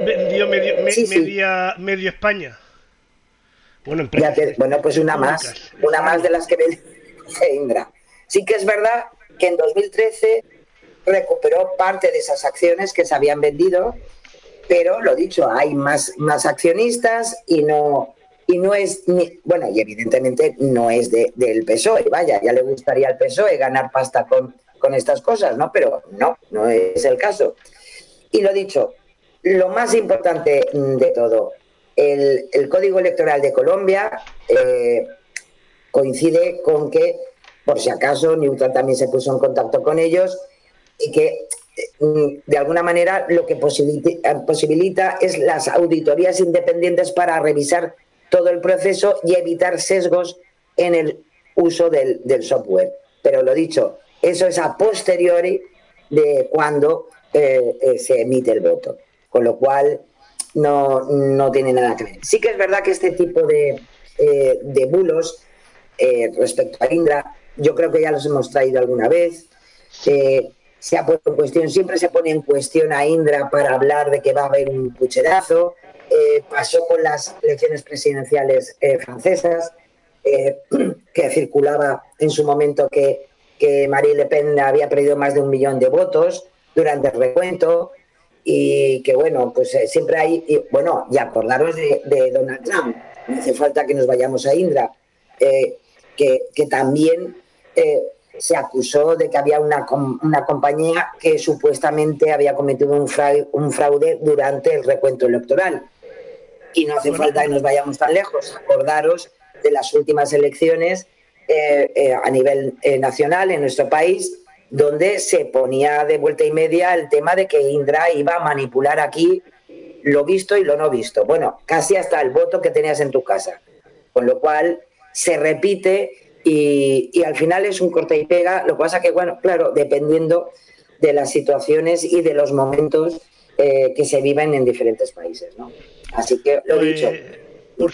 vendió medio, me, sí, sí. Media, medio España. Bueno, te, bueno, pues una más, una más de las que vende *laughs* Indra. Sí que es verdad que en 2013 recuperó parte de esas acciones que se habían vendido, pero lo dicho, hay más, más accionistas y no, y no es, ni, bueno, y evidentemente no es de, del PSOE, vaya, ya le gustaría al PSOE ganar pasta con, con estas cosas, ¿no? Pero no, no es el caso. Y lo dicho, lo más importante de todo, el, el Código Electoral de Colombia eh, coincide con que por si acaso, Newton también se puso en contacto con ellos y que mm, de alguna manera lo que posibilita, posibilita es las auditorías independientes para revisar todo el proceso y evitar sesgos en el uso del, del software. Pero lo dicho, eso es a posteriori de cuando eh, eh, se emite el voto. Con lo cual, no, no, tiene nada que ver. Sí que es verdad que este tipo de, eh, de bulos respecto a Indra, yo creo que ya los hemos traído alguna vez. Se ha puesto en cuestión, siempre se pone en cuestión a Indra para hablar de que va a haber un pucherazo. pasó con las elecciones presidenciales francesas, *clears throat* que circulaba en su momento que que Marie Le Pen había perdido más de un millón de votos durante el recuento y que bueno, pues eh, siempre hay, y, bueno, y acordaros de, de, Donald Trump, no hace falta que nos vayamos a Indra, eh, que, que, también eh, se acusó de que había una, una, compañía que supuestamente había cometido un fraude, un fraude durante el recuento electoral. Y no hace falta que nos vayamos tan lejos, acordaros de las últimas elecciones eh, eh, a nivel eh, nacional en nuestro país, donde se ponía de vuelta y media el tema de que Indra iba a manipular aquí lo visto y lo no visto. Bueno, casi hasta el voto que tenías en tu casa. Con lo cual se repite y, y al final es un corte y pega. Lo que pasa que, bueno, claro, dependiendo de las situaciones y de los momentos eh, que se viven en diferentes países. ¿no? Así que lo dicho,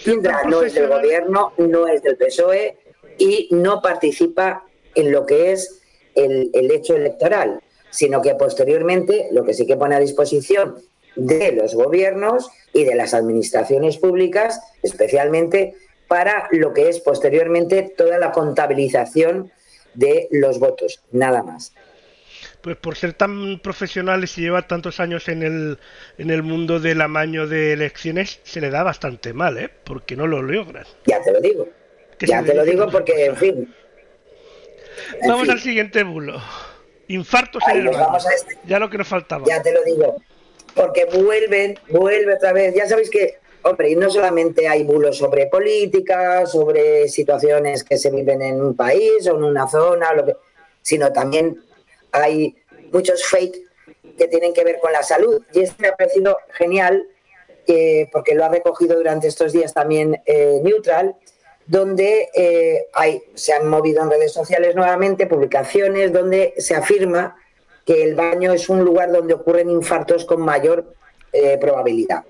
Indra no es del gobierno, no es del PSOE, y no participa en lo que es el, el hecho electoral, sino que posteriormente lo que sí que pone a disposición de los gobiernos y de las administraciones públicas, especialmente para lo que es posteriormente toda la contabilización de los votos, nada más. Pues por ser tan profesionales y lleva tantos años en el, en el mundo del amaño de elecciones, se le da bastante mal, ¿eh? Porque no lo logran. Ya te lo digo. Ya te lo digo porque, en fin. En vamos fin. al siguiente bulo. Infartos Ahí en el vamos a este. Ya lo que nos faltaba. Ya te lo digo. Porque vuelven, vuelve otra vez. Ya sabéis que, hombre, y no solamente hay bulos sobre política, sobre situaciones que se viven en un país o en una zona, sino también hay muchos fake que tienen que ver con la salud. Y este me ha parecido genial, eh, porque lo ha recogido durante estos días también eh, Neutral, donde eh, hay, se han movido en redes sociales nuevamente publicaciones donde se afirma que el baño es un lugar donde ocurren infartos con mayor probabilidad.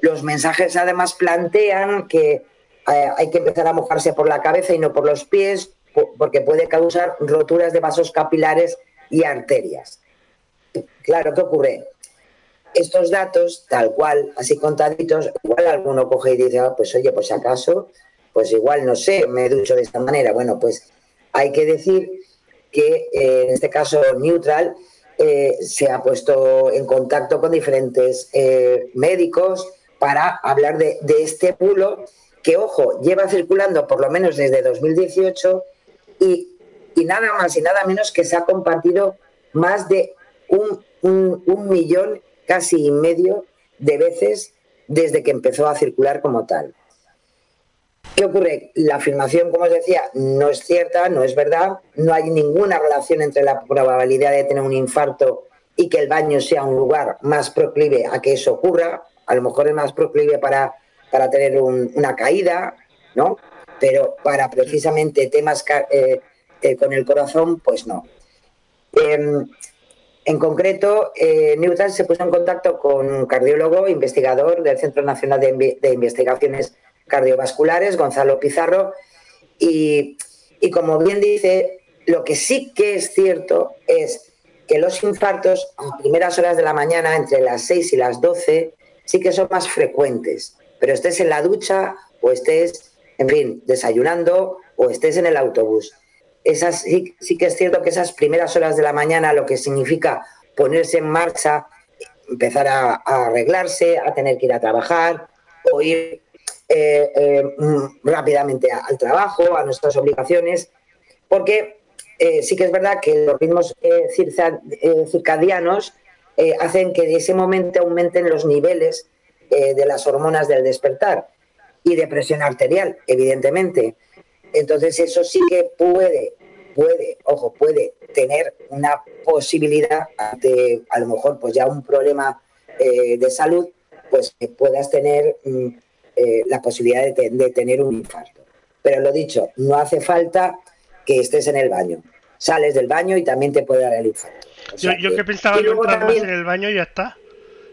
Los mensajes además plantean que eh, hay que empezar a mojarse por la cabeza y no por los pies, porque puede causar roturas de vasos capilares y arterias. Claro, ¿qué ocurre? Estos datos, tal cual, así contaditos, igual alguno coge y dice, ah, pues oye, pues acaso pues igual no sé, me ducho de esta manera. Bueno, pues hay que decir que eh, en este caso Neutral eh, se ha puesto en contacto con diferentes médicos para hablar de, este bulo que, ojo, lleva circulando por lo menos desde 2018 y, y nada más y nada menos que se ha compartido más de un, un, un millón, casi y medio de veces desde que empezó a circular como tal. ¿Qué ocurre? La afirmación, como os decía, no es cierta, no es verdad, no hay ninguna relación entre la probabilidad de tener un infarto y que el baño sea un lugar más proclive a que eso ocurra, a lo mejor es más proclive para, para tener un, una caída, ¿no? Pero para precisamente temas eh, eh, con el corazón, pues no. Eh, en concreto, eh, Newton se puso en contacto con un cardiólogo, investigador del Centro Nacional de, de Investigaciones cardiovasculares, Gonzalo Pizarro, y, y, como bien dice, lo que sí que es cierto es que los infartos a primeras horas de la mañana, entre las 6 y las 12, sí que son más frecuentes, pero estés en la ducha o estés, en fin, desayunando o estés en el autobús. Esas, sí, sí que es cierto que esas primeras horas de la mañana lo que significa ponerse en marcha, empezar a, arreglarse, a tener que ir a trabajar o ir eh, eh, rápidamente al trabajo, a nuestras obligaciones, porque eh, sí que es verdad que los ritmos circadianos eh, hacen que en ese momento aumenten los niveles eh, de las hormonas del despertar y de presión arterial, evidentemente. Entonces eso sí que puede puede, ojo, puede tener una posibilidad ante a lo mejor pues ya un problema eh, de salud, pues que puedas tener mm, la posibilidad de, de tener un infarto. Pero lo dicho, no hace falta que estés en el baño. Sales del baño y también te puede dar el infarto. O Yo, sea yo que pensaba que también- en el baño y ya está.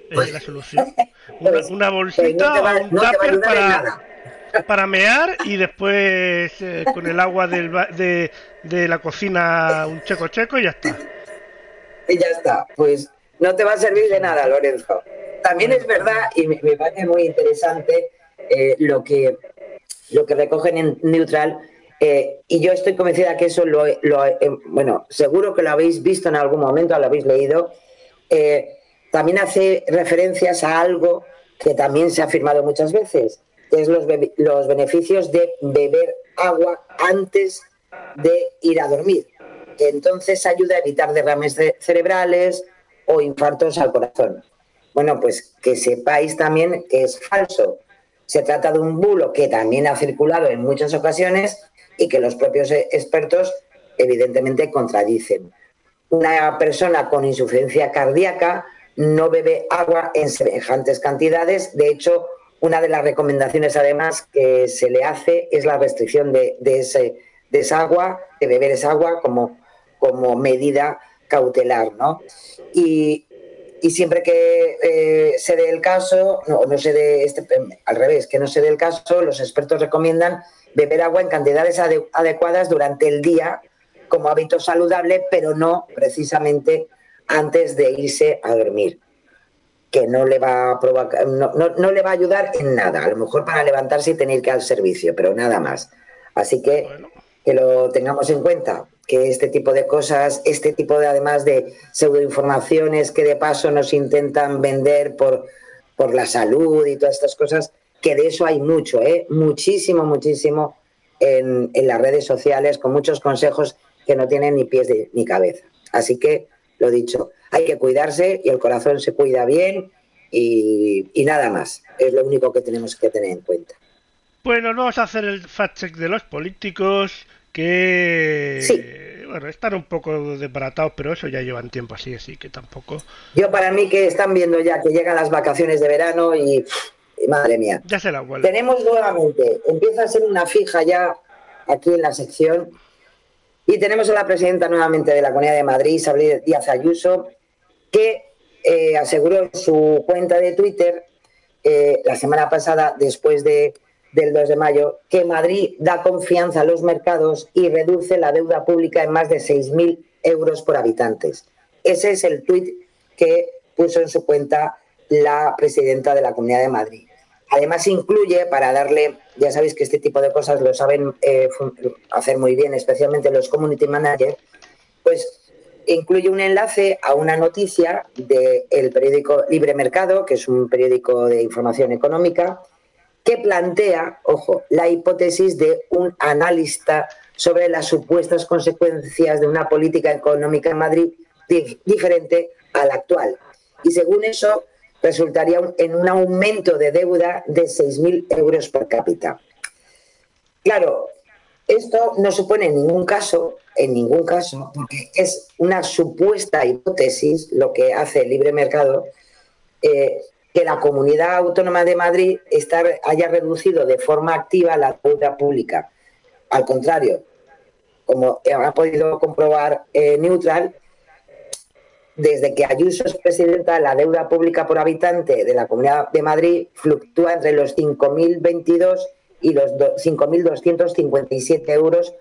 Es la solución. *laughs* Una, Pues- pues bolsita no te va, o un no tupper para, *laughs* para mear y después eh, con el agua del de, de la cocina un checo checo y ya está. Y ya está. Pues no te va a servir de nada, Lorenzo. También es verdad, y me, me parece muy interesante eh, lo, que, lo que recogen en Neutral, eh, y yo estoy convencida que eso lo, lo- eh, bueno, seguro que lo habéis visto en algún momento, lo habéis leído. eh, también hace referencias a algo que también se ha afirmado muchas veces, que es los, los beneficios de beber agua antes de ir a dormir entonces ayuda a evitar derrames ce- cerebrales o infartos al corazón. Bueno, pues que sepáis también que es falso. Se trata de un bulo que también ha circulado en muchas ocasiones y que los propios eh, expertos evidentemente contradicen. Una persona con insuficiencia cardíaca no bebe agua en semejantes cantidades. De hecho, una de las recomendaciones además que se le hace es la restricción de, de ese, de esa agua, de beber esa agua como, como medida cautelar. ¿no? Y, y siempre que eh, se dé el caso, no, no se dé este, al revés, que no se dé el caso, los expertos recomiendan beber agua en cantidades ade- adecuadas durante el día como hábito saludable, pero no precisamente antes de irse a dormir, que no le va a provocar, no, no- no le va a ayudar en nada, a lo mejor para levantarse y tener que ir al servicio, pero nada más. Así que Bueno. que lo tengamos en cuenta, que este tipo de cosas, este tipo de además de pseudoinformaciones que de paso nos intentan vender por, por la salud y todas estas cosas, que de eso hay mucho, ¿eh? muchísimo, muchísimo en, en las redes sociales, con muchos consejos que no tienen ni pies de- ni cabeza. Así que, lo dicho, hay que cuidarse y el corazón se cuida bien y, y nada más. Es lo único que tenemos que tener en cuenta. Bueno, vamos a hacer el fact-check de los políticos que... Sí. Bueno, están un poco desbaratados, pero eso ya llevan tiempo así, así que tampoco... Yo para mí que están viendo ya que llegan las vacaciones de verano y, y madre mía. Ya se la vuelve. Tenemos nuevamente, empieza a ser una fija ya aquí en la sección y tenemos a la presidenta nuevamente de la Comunidad de Madrid, Isabel Díaz Ayuso, que eh, aseguró en su cuenta de Twitter eh, la semana pasada, después de, del 2 de mayo, que Madrid da confianza a los mercados y reduce la deuda pública en más de 6.000 euros por habitantes. Ese es el tuit que puso en su cuenta la presidenta de la Comunidad de Madrid. Además incluye, para darle, ya sabéis que este tipo de cosas lo saben eh, hacer muy bien, especialmente los community managers, pues incluye un enlace a una noticia del periódico Libre Mercado, que es un periódico de información económica, que plantea, ojo, la hipótesis de un analista sobre las supuestas consecuencias de una política económica en Madrid dif- diferente a la actual. Y según eso, resultaría en un aumento de deuda de 6.000 euros por cápita. Claro, esto no supone en ningún caso, en ningún caso, porque es una supuesta hipótesis lo que hace el libre mercado, eh, que la comunidad autónoma de Madrid haya reducido de forma activa la deuda pública. Al contrario, como ha podido comprobar eh, Neutral, desde que Ayuso es presidenta, la deuda pública por habitante de la Comunidad de Madrid fluctúa entre los 5.022 y los do- 5.257 euros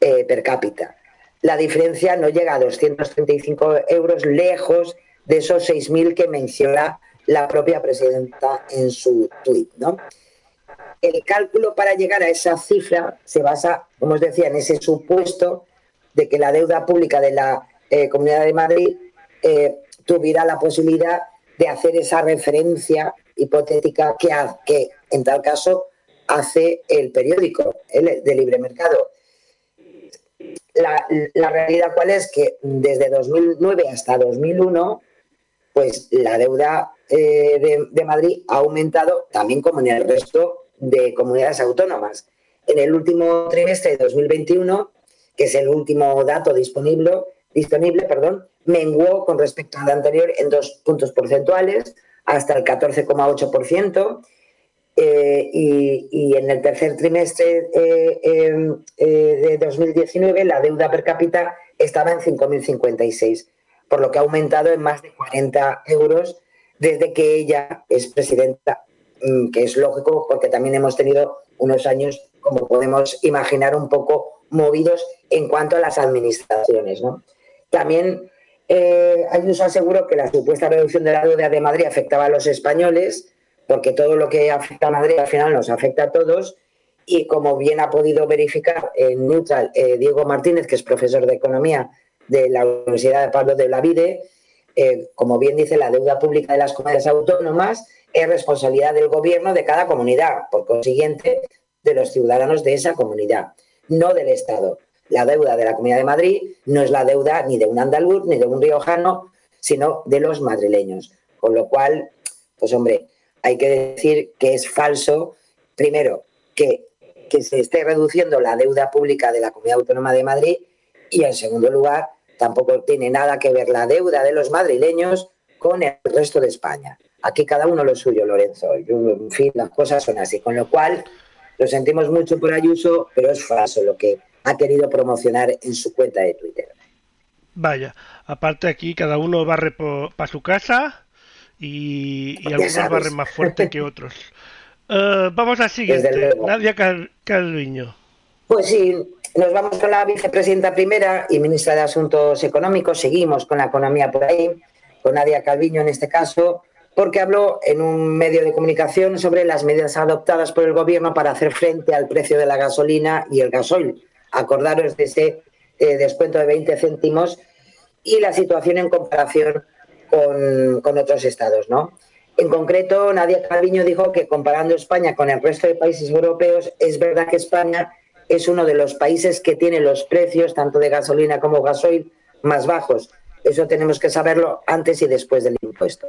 eh, per cápita. La diferencia no llega a 235 euros, lejos de esos 6.000 que menciona la propia presidenta en su tuit. ¿no? El cálculo para llegar a esa cifra se basa, como os decía, en ese supuesto de que la deuda pública de la eh, Comunidad de Madrid eh, tuviera la posibilidad de hacer esa referencia hipotética que, que en tal caso hace el periódico de libre mercado. La, la realidad cuál es que desde 2009 hasta 2001 pues la deuda eh, de, de Madrid ha aumentado también como en el resto de comunidades autónomas. En el último trimestre de 2021, que es el último dato disponible, disponible perdón, menguó con respecto al anterior en dos puntos porcentuales, hasta el 14,8%. Eh, y, y, en el tercer trimestre eh, em, eh, de 2019 la deuda per cápita estaba en 5.056, por lo que ha aumentado en más de 40 euros desde que ella es presidenta, mm, que es lógico porque también hemos tenido unos años, como podemos imaginar, un poco movidos en cuanto a las administraciones. ¿no? También eh, Ayuso aseguró que la supuesta reducción de la deuda de Madrid afectaba a los españoles, porque todo lo que afecta a Madrid al final nos afecta a todos. Y como bien ha podido verificar en Neutral eh, Diego Martínez, que es profesor de Economía de la Universidad de Pablo de la Vide, eh, como bien dice, la deuda pública de las comunidades autónomas es responsabilidad del gobierno de cada comunidad, por consiguiente, de los ciudadanos de esa comunidad, no del Estado. La deuda de la Comunidad de Madrid no es la deuda ni de un andaluz ni de un riojano, sino de los madrileños. Con lo cual, pues hombre, hay que decir que es falso, primero, que, que se esté reduciendo la deuda pública de la Comunidad Autónoma de Madrid y, en segundo lugar, tampoco tiene nada que ver la deuda de los madrileños con el resto de España. Aquí cada uno lo suyo, Lorenzo. en fin, las cosas son así. Con lo cual, lo sentimos mucho por Ayuso, pero es falso lo que ha querido promocionar en su cuenta de Twitter. Vaya, aparte aquí cada uno barre para su casa y, y algunos barren más fuerte que *laughs* otros. Uh, vamos al siguiente, Nadia Cal Calviño. Pues sí, nos vamos con la vicepresidenta primera y ministra de Asuntos Económicos. Seguimos con la economía por ahí, con Nadia Calviño en este caso, porque habló en un medio de comunicación sobre las medidas adoptadas por el gobierno para hacer frente al precio de la gasolina y el gasoil acordaros de ese eh, descuento de 20 céntimos y la situación en comparación con, con, otros estados, ¿no? En concreto, Nadia Calviño dijo que comparando España con el resto de países europeos, es verdad que España es uno de los países que tiene los precios, tanto de gasolina como gasoil, más bajos. Eso tenemos que saberlo antes y después del impuesto.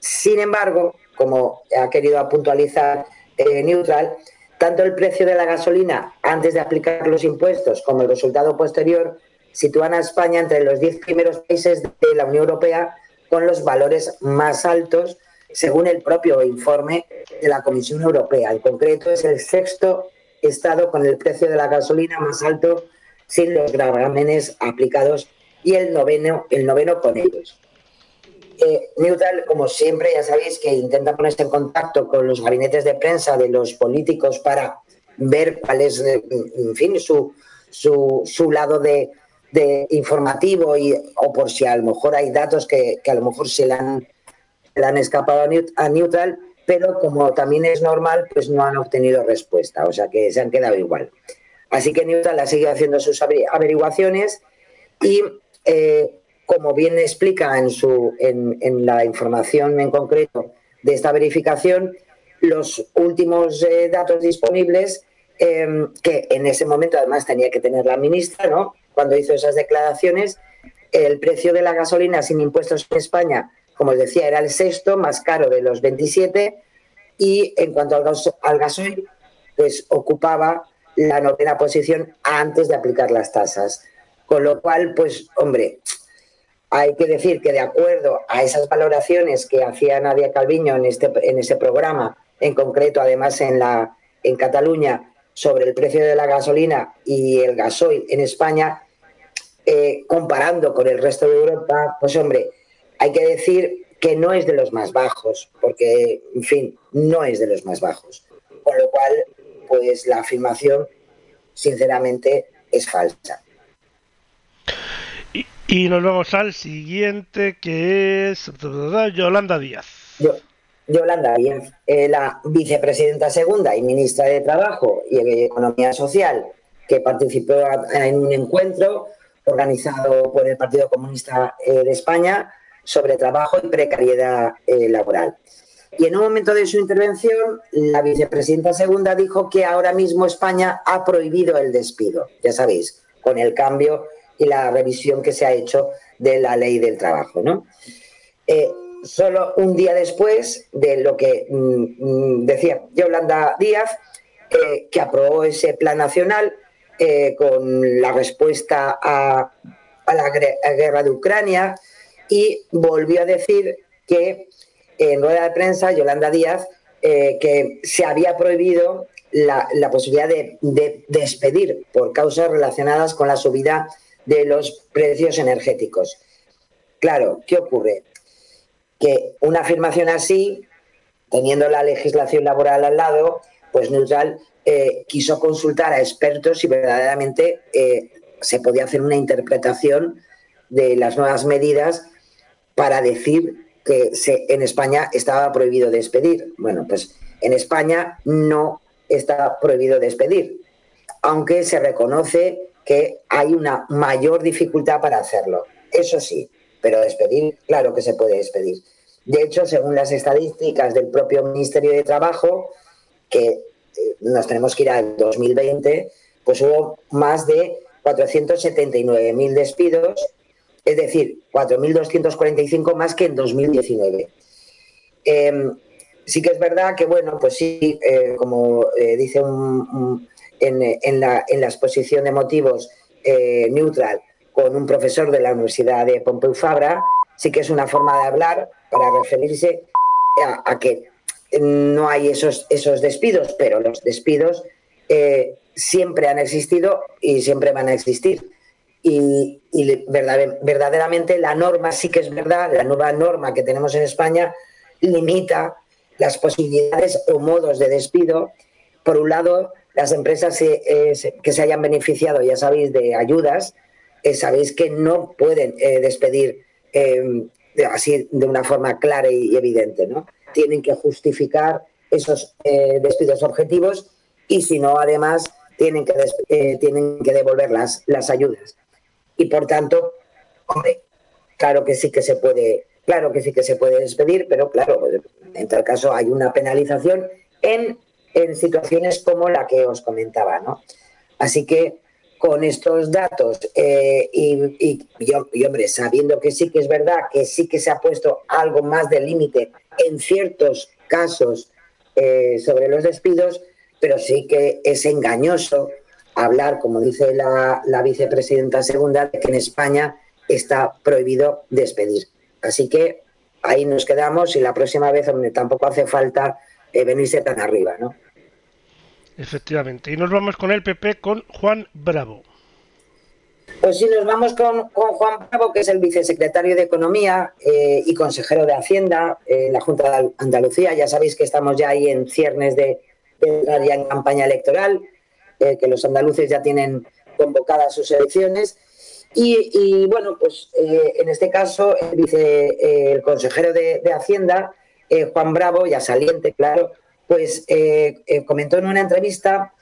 Sin embargo, como ha querido puntualizar eh, Neutral, tanto el precio de la gasolina antes de aplicar los impuestos como el resultado posterior sitúan a España entre los 10 primeros países de la Unión Europea con los valores más altos, según el propio informe de la Comisión Europea. En concreto, es el sexto estado con el precio de la gasolina más alto sin los gravámenes aplicados y el noveno, el noveno con ellos. Eh, Neutral, como siempre, ya sabéis que intenta ponerse en contacto con los gabinetes de prensa de los políticos para ver cuál es, eh, en fin, su, su, su lado de, de, informativo y, o por si a lo mejor hay datos que, que a lo mejor se le, han, le han escapado a Neutral, pero como también es normal, pues no han obtenido respuesta, o sea que se han quedado igual. Así que Neutral ha seguido haciendo sus averiguaciones y eh, como bien explica en, su, en, la información en concreto de esta verificación, los últimos eh, datos disponibles, eh, que en ese momento además tenía que tener la ministra, ¿no? cuando hizo esas declaraciones, el precio de la gasolina sin impuestos en España, como os decía, era el sexto más caro de los 27, y en cuanto al, gas, al gasoil, pues ocupaba la novena posición antes de aplicar las tasas. Con lo cual, pues, hombre, hay que decir que de acuerdo a esas valoraciones que hacía Nadia Calviño en, este, en ese programa, en concreto además en, la, en Cataluña, sobre el precio de la gasolina y el gasoil en España, eh, comparando con el resto de Europa, pues hombre, hay que decir que no es de los más bajos, porque, en fin, no es de los más bajos. Con lo cual, pues la afirmación, sinceramente, es falsa. Y nos vamos al siguiente, que es Yolanda Díaz. Yo, Yolanda Díaz, eh, la vicepresidenta segunda y ministra de Trabajo y Economía Social, que participó en un encuentro organizado por el Partido Comunista eh, de España sobre trabajo y precariedad eh, laboral. Y en un momento de su intervención, la vicepresidenta segunda dijo que ahora mismo España ha prohibido el despido, ya sabéis, con el cambio y la revisión que se ha hecho de la ley del trabajo. ¿no? Eh, solo un día después de lo que mm, mm decía Yolanda Díaz, eh, que aprobó ese plan nacional, eh, con la respuesta a, la guerra de Ucrania y volvió a decir que en rueda de prensa Yolanda Díaz que se había prohibido la, posibilidad de, de, despedir por causas relacionadas con la subida de los precios energéticos. Claro, ¿qué ocurre? Que una afirmación así, teniendo la legislación laboral al lado, pues Neutral eh, quiso consultar a expertos si verdaderamente eh, se podía hacer una interpretación de las nuevas medidas para decir que en España estaba prohibido despedir. Bueno, pues en España no está prohibido despedir, aunque se reconoce que hay una mayor dificultad para hacerlo. Eso sí, pero despedir, claro que se puede despedir. De hecho, según las estadísticas del propio Ministerio de Trabajo, que nos tenemos que ir al 2020, pues hubo más de 479.000 despidos, es decir, 4.245 más que en 2019. Em, sí que es verdad que, bueno, pues sí, eh, como eh, dice en, la, exposición de motivos eh, neutral con un profesor de la Universidad de Pompeu Fabra, sí que es una forma de hablar para referirse a que no hay esos, esos despidos, pero los despidos eh, siempre han existido y siempre van a existir. Y, verdaderamente la norma sí que es verdad, la nueva norma que tenemos en España limita las posibilidades o modos de despido. Por un lado, las empresas eh, que se hayan beneficiado, ya sabéis, de ayudas, eh, sabéis que no pueden despedir así de una forma clara y evidente, ¿no? tienen que justificar esos eh, despidos objetivos y si no, además, tienen que, eh, tienen que devolver las, las ayudas. Y por tanto, hombre, claro que sí que se puede, claro que sí que se puede despedir, pero claro, en tal caso hay una penalización en, en situaciones como la que os comentaba, ¿no? Así que con estos datos eh, y, y, hombre, sabiendo que sí que es verdad que sí que se ha puesto algo más de límite en ciertos casos eh, sobre los despidos, pero sí que es engañoso hablar, como dice la, vicepresidenta segunda, de que en España está prohibido despedir. Así que ahí nos quedamos y la próxima vez tampoco hace falta eh, venirse tan arriba, ¿no? Efectivamente. Y nos vamos con el PP con Juan Bravo. Pues sí, nos vamos con, Juan Bravo, que es el vicesecretario de Economía eh, y consejero de Hacienda en la Junta de Andalucía. Ya sabéis que estamos ya ahí en ciernes de, entrar ya en campaña electoral, eh, que los andaluces ya tienen convocadas sus elecciones. Y, bueno, pues eh, en este caso, el, vice, el consejero de, de Hacienda, Juan Bravo, ya saliente, claro, pues comentó en una entrevista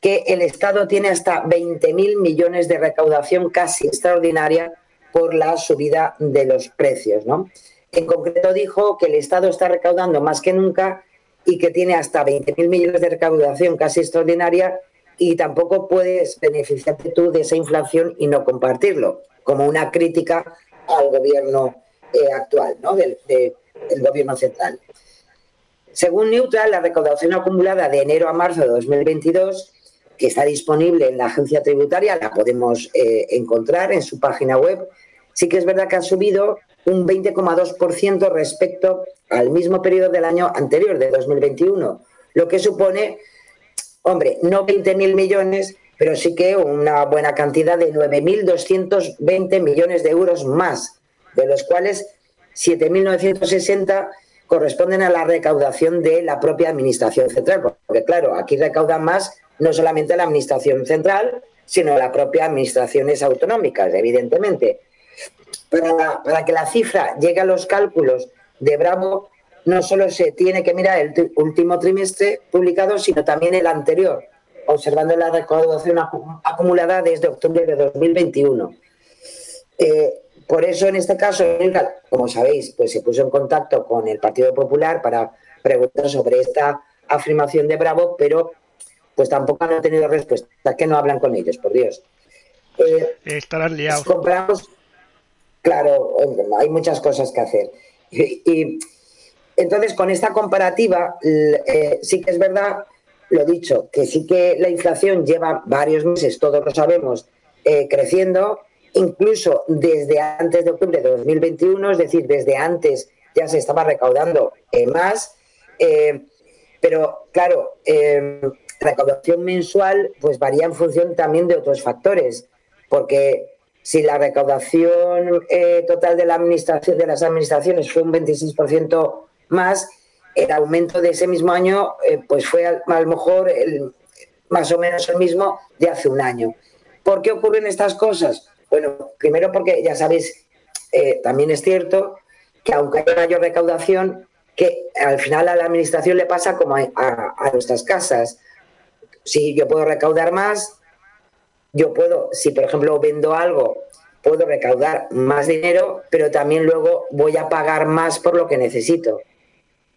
que el Estado tiene hasta 20.000 millones de recaudación casi extraordinaria por la subida de los precios. ¿no? En concreto dijo que el Estado está recaudando más que nunca y que tiene hasta 20.000 millones de recaudación casi extraordinaria y tampoco puedes beneficiarte tú de esa inflación y no compartirlo, como una crítica al gobierno eh, actual, ¿no? del gobierno central. Según Neutral, la recaudación acumulada de enero a marzo de 2022 que está disponible en la agencia tributaria, la podemos eh, encontrar en su página web. Sí que es verdad que ha subido un 20,2% respecto al mismo periodo del año anterior, de 2021, lo que supone, hombre, no 20.000 millones, pero sí que una buena cantidad de 9.220 millones de euros más, de los cuales 7.960 corresponden a la recaudación de la propia Administración Central, porque claro, aquí recaudan más no solamente la Administración central, sino la propia administraciones autonómicas, evidentemente. Para, para, que la cifra llegue a los cálculos de Bravo, no solo se tiene que mirar el último trimestre publicado, sino también el anterior, observando la recaudación acumulada desde octubre de 2021. Eh, por eso, en este caso, como sabéis, pues se puso en contacto con el Partido Popular para preguntar sobre esta afirmación de Bravo, pero pues tampoco han tenido respuesta. que no hablan con ellos, por Dios? Eh, Estarán liados. Compramos, claro, hay muchas cosas que hacer. Y, entonces, con esta comparativa, eh, sí que es verdad lo dicho, que sí que la inflación lleva varios meses, todos lo sabemos, eh, creciendo, incluso desde antes de octubre de 2021, es decir, desde antes ya se estaba recaudando eh, más, eh, pero claro, la recaudación mensual pues varía en función también de otros factores, porque si la recaudación total de la administración de las administraciones fue un 26% más, el aumento de ese mismo año eh, pues fue a, lo mejor el, más o menos el mismo de hace un año. ¿Por qué ocurren estas cosas? Bueno, primero porque ya sabéis, eh, también es cierto que aunque haya mayor recaudación, que al final a la administración le pasa como a, a nuestras casas. Si yo puedo recaudar más, yo puedo, si por ejemplo vendo algo, puedo recaudar más dinero, pero también luego voy a pagar más por lo que necesito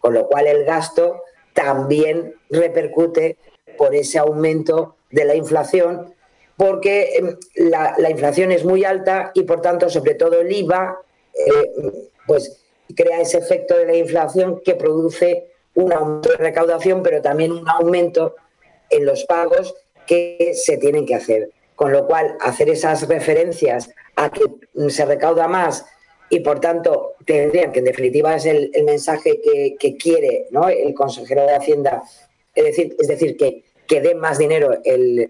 con lo cual el gasto también repercute por ese aumento de la inflación, porque em, la, inflación es muy alta y por tanto, sobre todo el IVA, eh, pues crea ese efecto de la inflación que produce un aumento de recaudación, pero también un aumento en los pagos que se tienen que hacer. Con lo cual, hacer esas referencias a que se recauda más y por tanto tendrían que en definitiva es el, mensaje que, quiere ¿no? el consejero de Hacienda, es decir, es decir que, que dé más dinero el,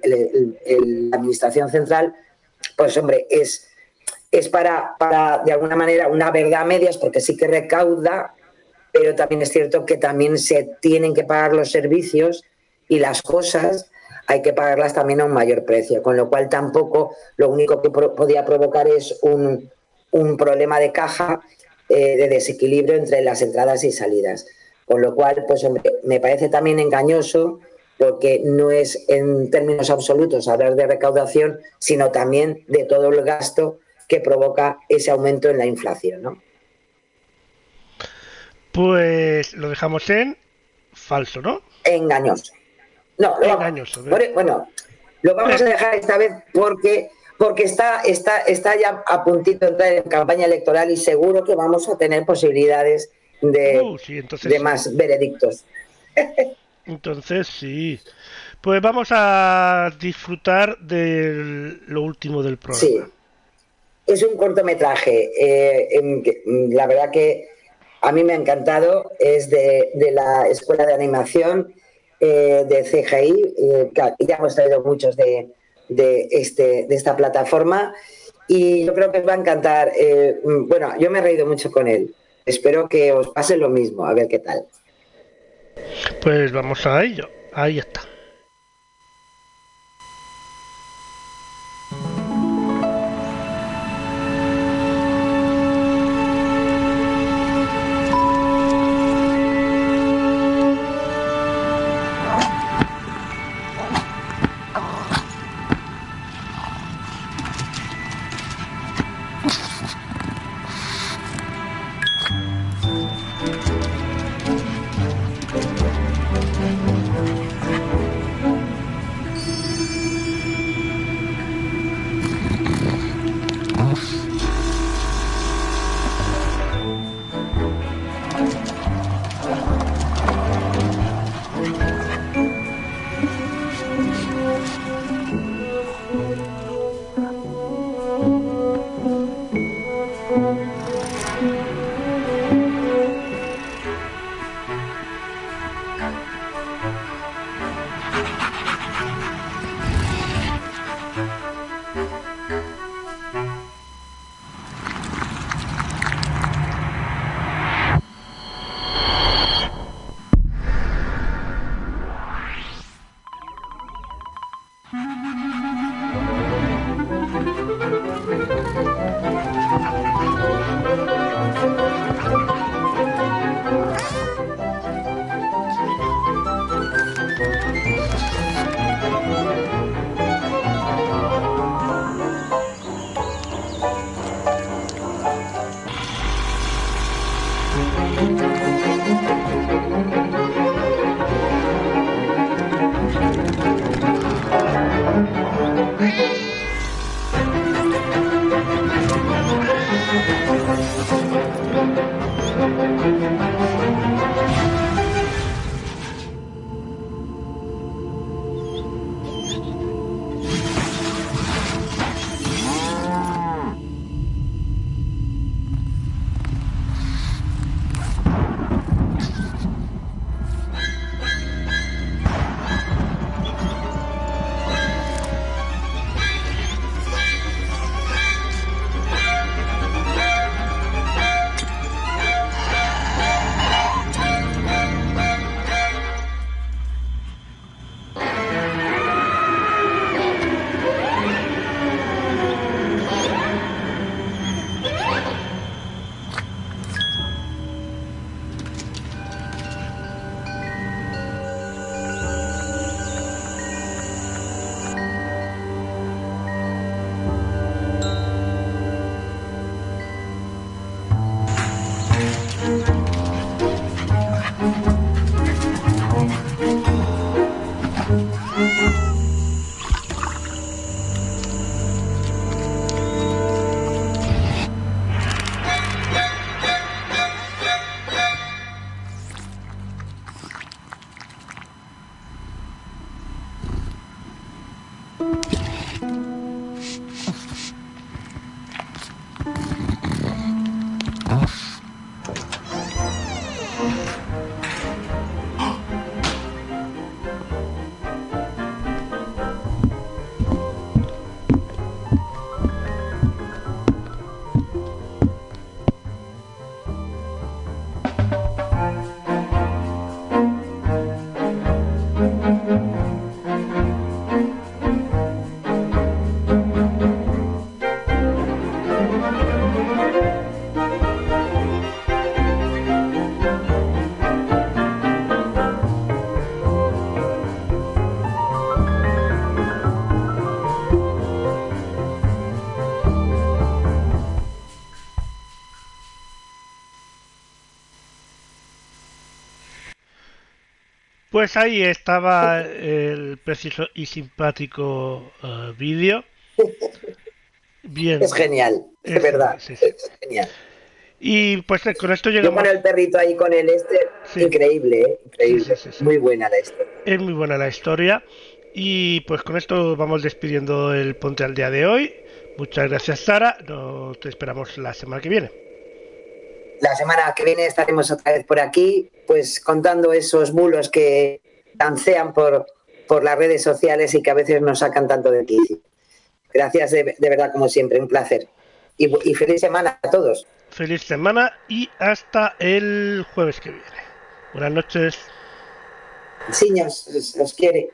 la Administración Central, pues hombre, es, es para, para de alguna manera una verdad a medias porque sí que recauda, pero también es cierto que también se tienen que pagar los servicios y las cosas hay que pagarlas también a un mayor precio, con lo cual tampoco lo único que podía provocar es un, un problema de caja eh, de desequilibrio entre las entradas y salidas. Con lo cual, pues me parece también engañoso porque no es en términos absolutos hablar de recaudación, sino también de todo el gasto que provoca ese aumento en la inflación. ¿no? Pues lo dejamos en falso, ¿no? Engañoso. No, engañoso. bueno, lo vamos a dejar esta vez porque porque está, está, está ya a puntito de entrar en campaña electoral y seguro que vamos a tener posibilidades de, uh, de más veredictos. *laughs* entonces sí. Pues vamos a disfrutar de lo último del programa. Sí. Es un cortometraje. Eh, la verdad que a mí me ha encantado. Es de, la Escuela de Animación eh, de CGI. Eh, ya hemos traído muchos de, de, este, de esta plataforma y yo creo que os va a encantar. Eh, bueno, yo me he reído mucho con él. Espero que os pase lo mismo, a ver qué tal. Pues vamos a ello. Ahí está. Pues ahí estaba el preciso y simpático uh, vídeo. *laughs* Bien. Es genial, es, es verdad. Sí, sí. Es genial. Y pues con esto llegamos. Yo con el perrito ahí con el este, sí. increíble, ¿eh? increíble. Muy buena la historia. Es muy buena la historia. Y pues con esto vamos despidiendo el Ponte al día de hoy. Muchas gracias, Sara. Nos te esperamos la semana que viene. La semana que viene estaremos otra vez por aquí, pues contando esos bulos que dancean por, por las redes sociales y que a veces nos sacan tanto de quicio. Gracias de, de, verdad, como siempre, un placer. Y, y, feliz semana a todos. Feliz semana y hasta el jueves que viene. Buenas noches. Sí, os, os quiere.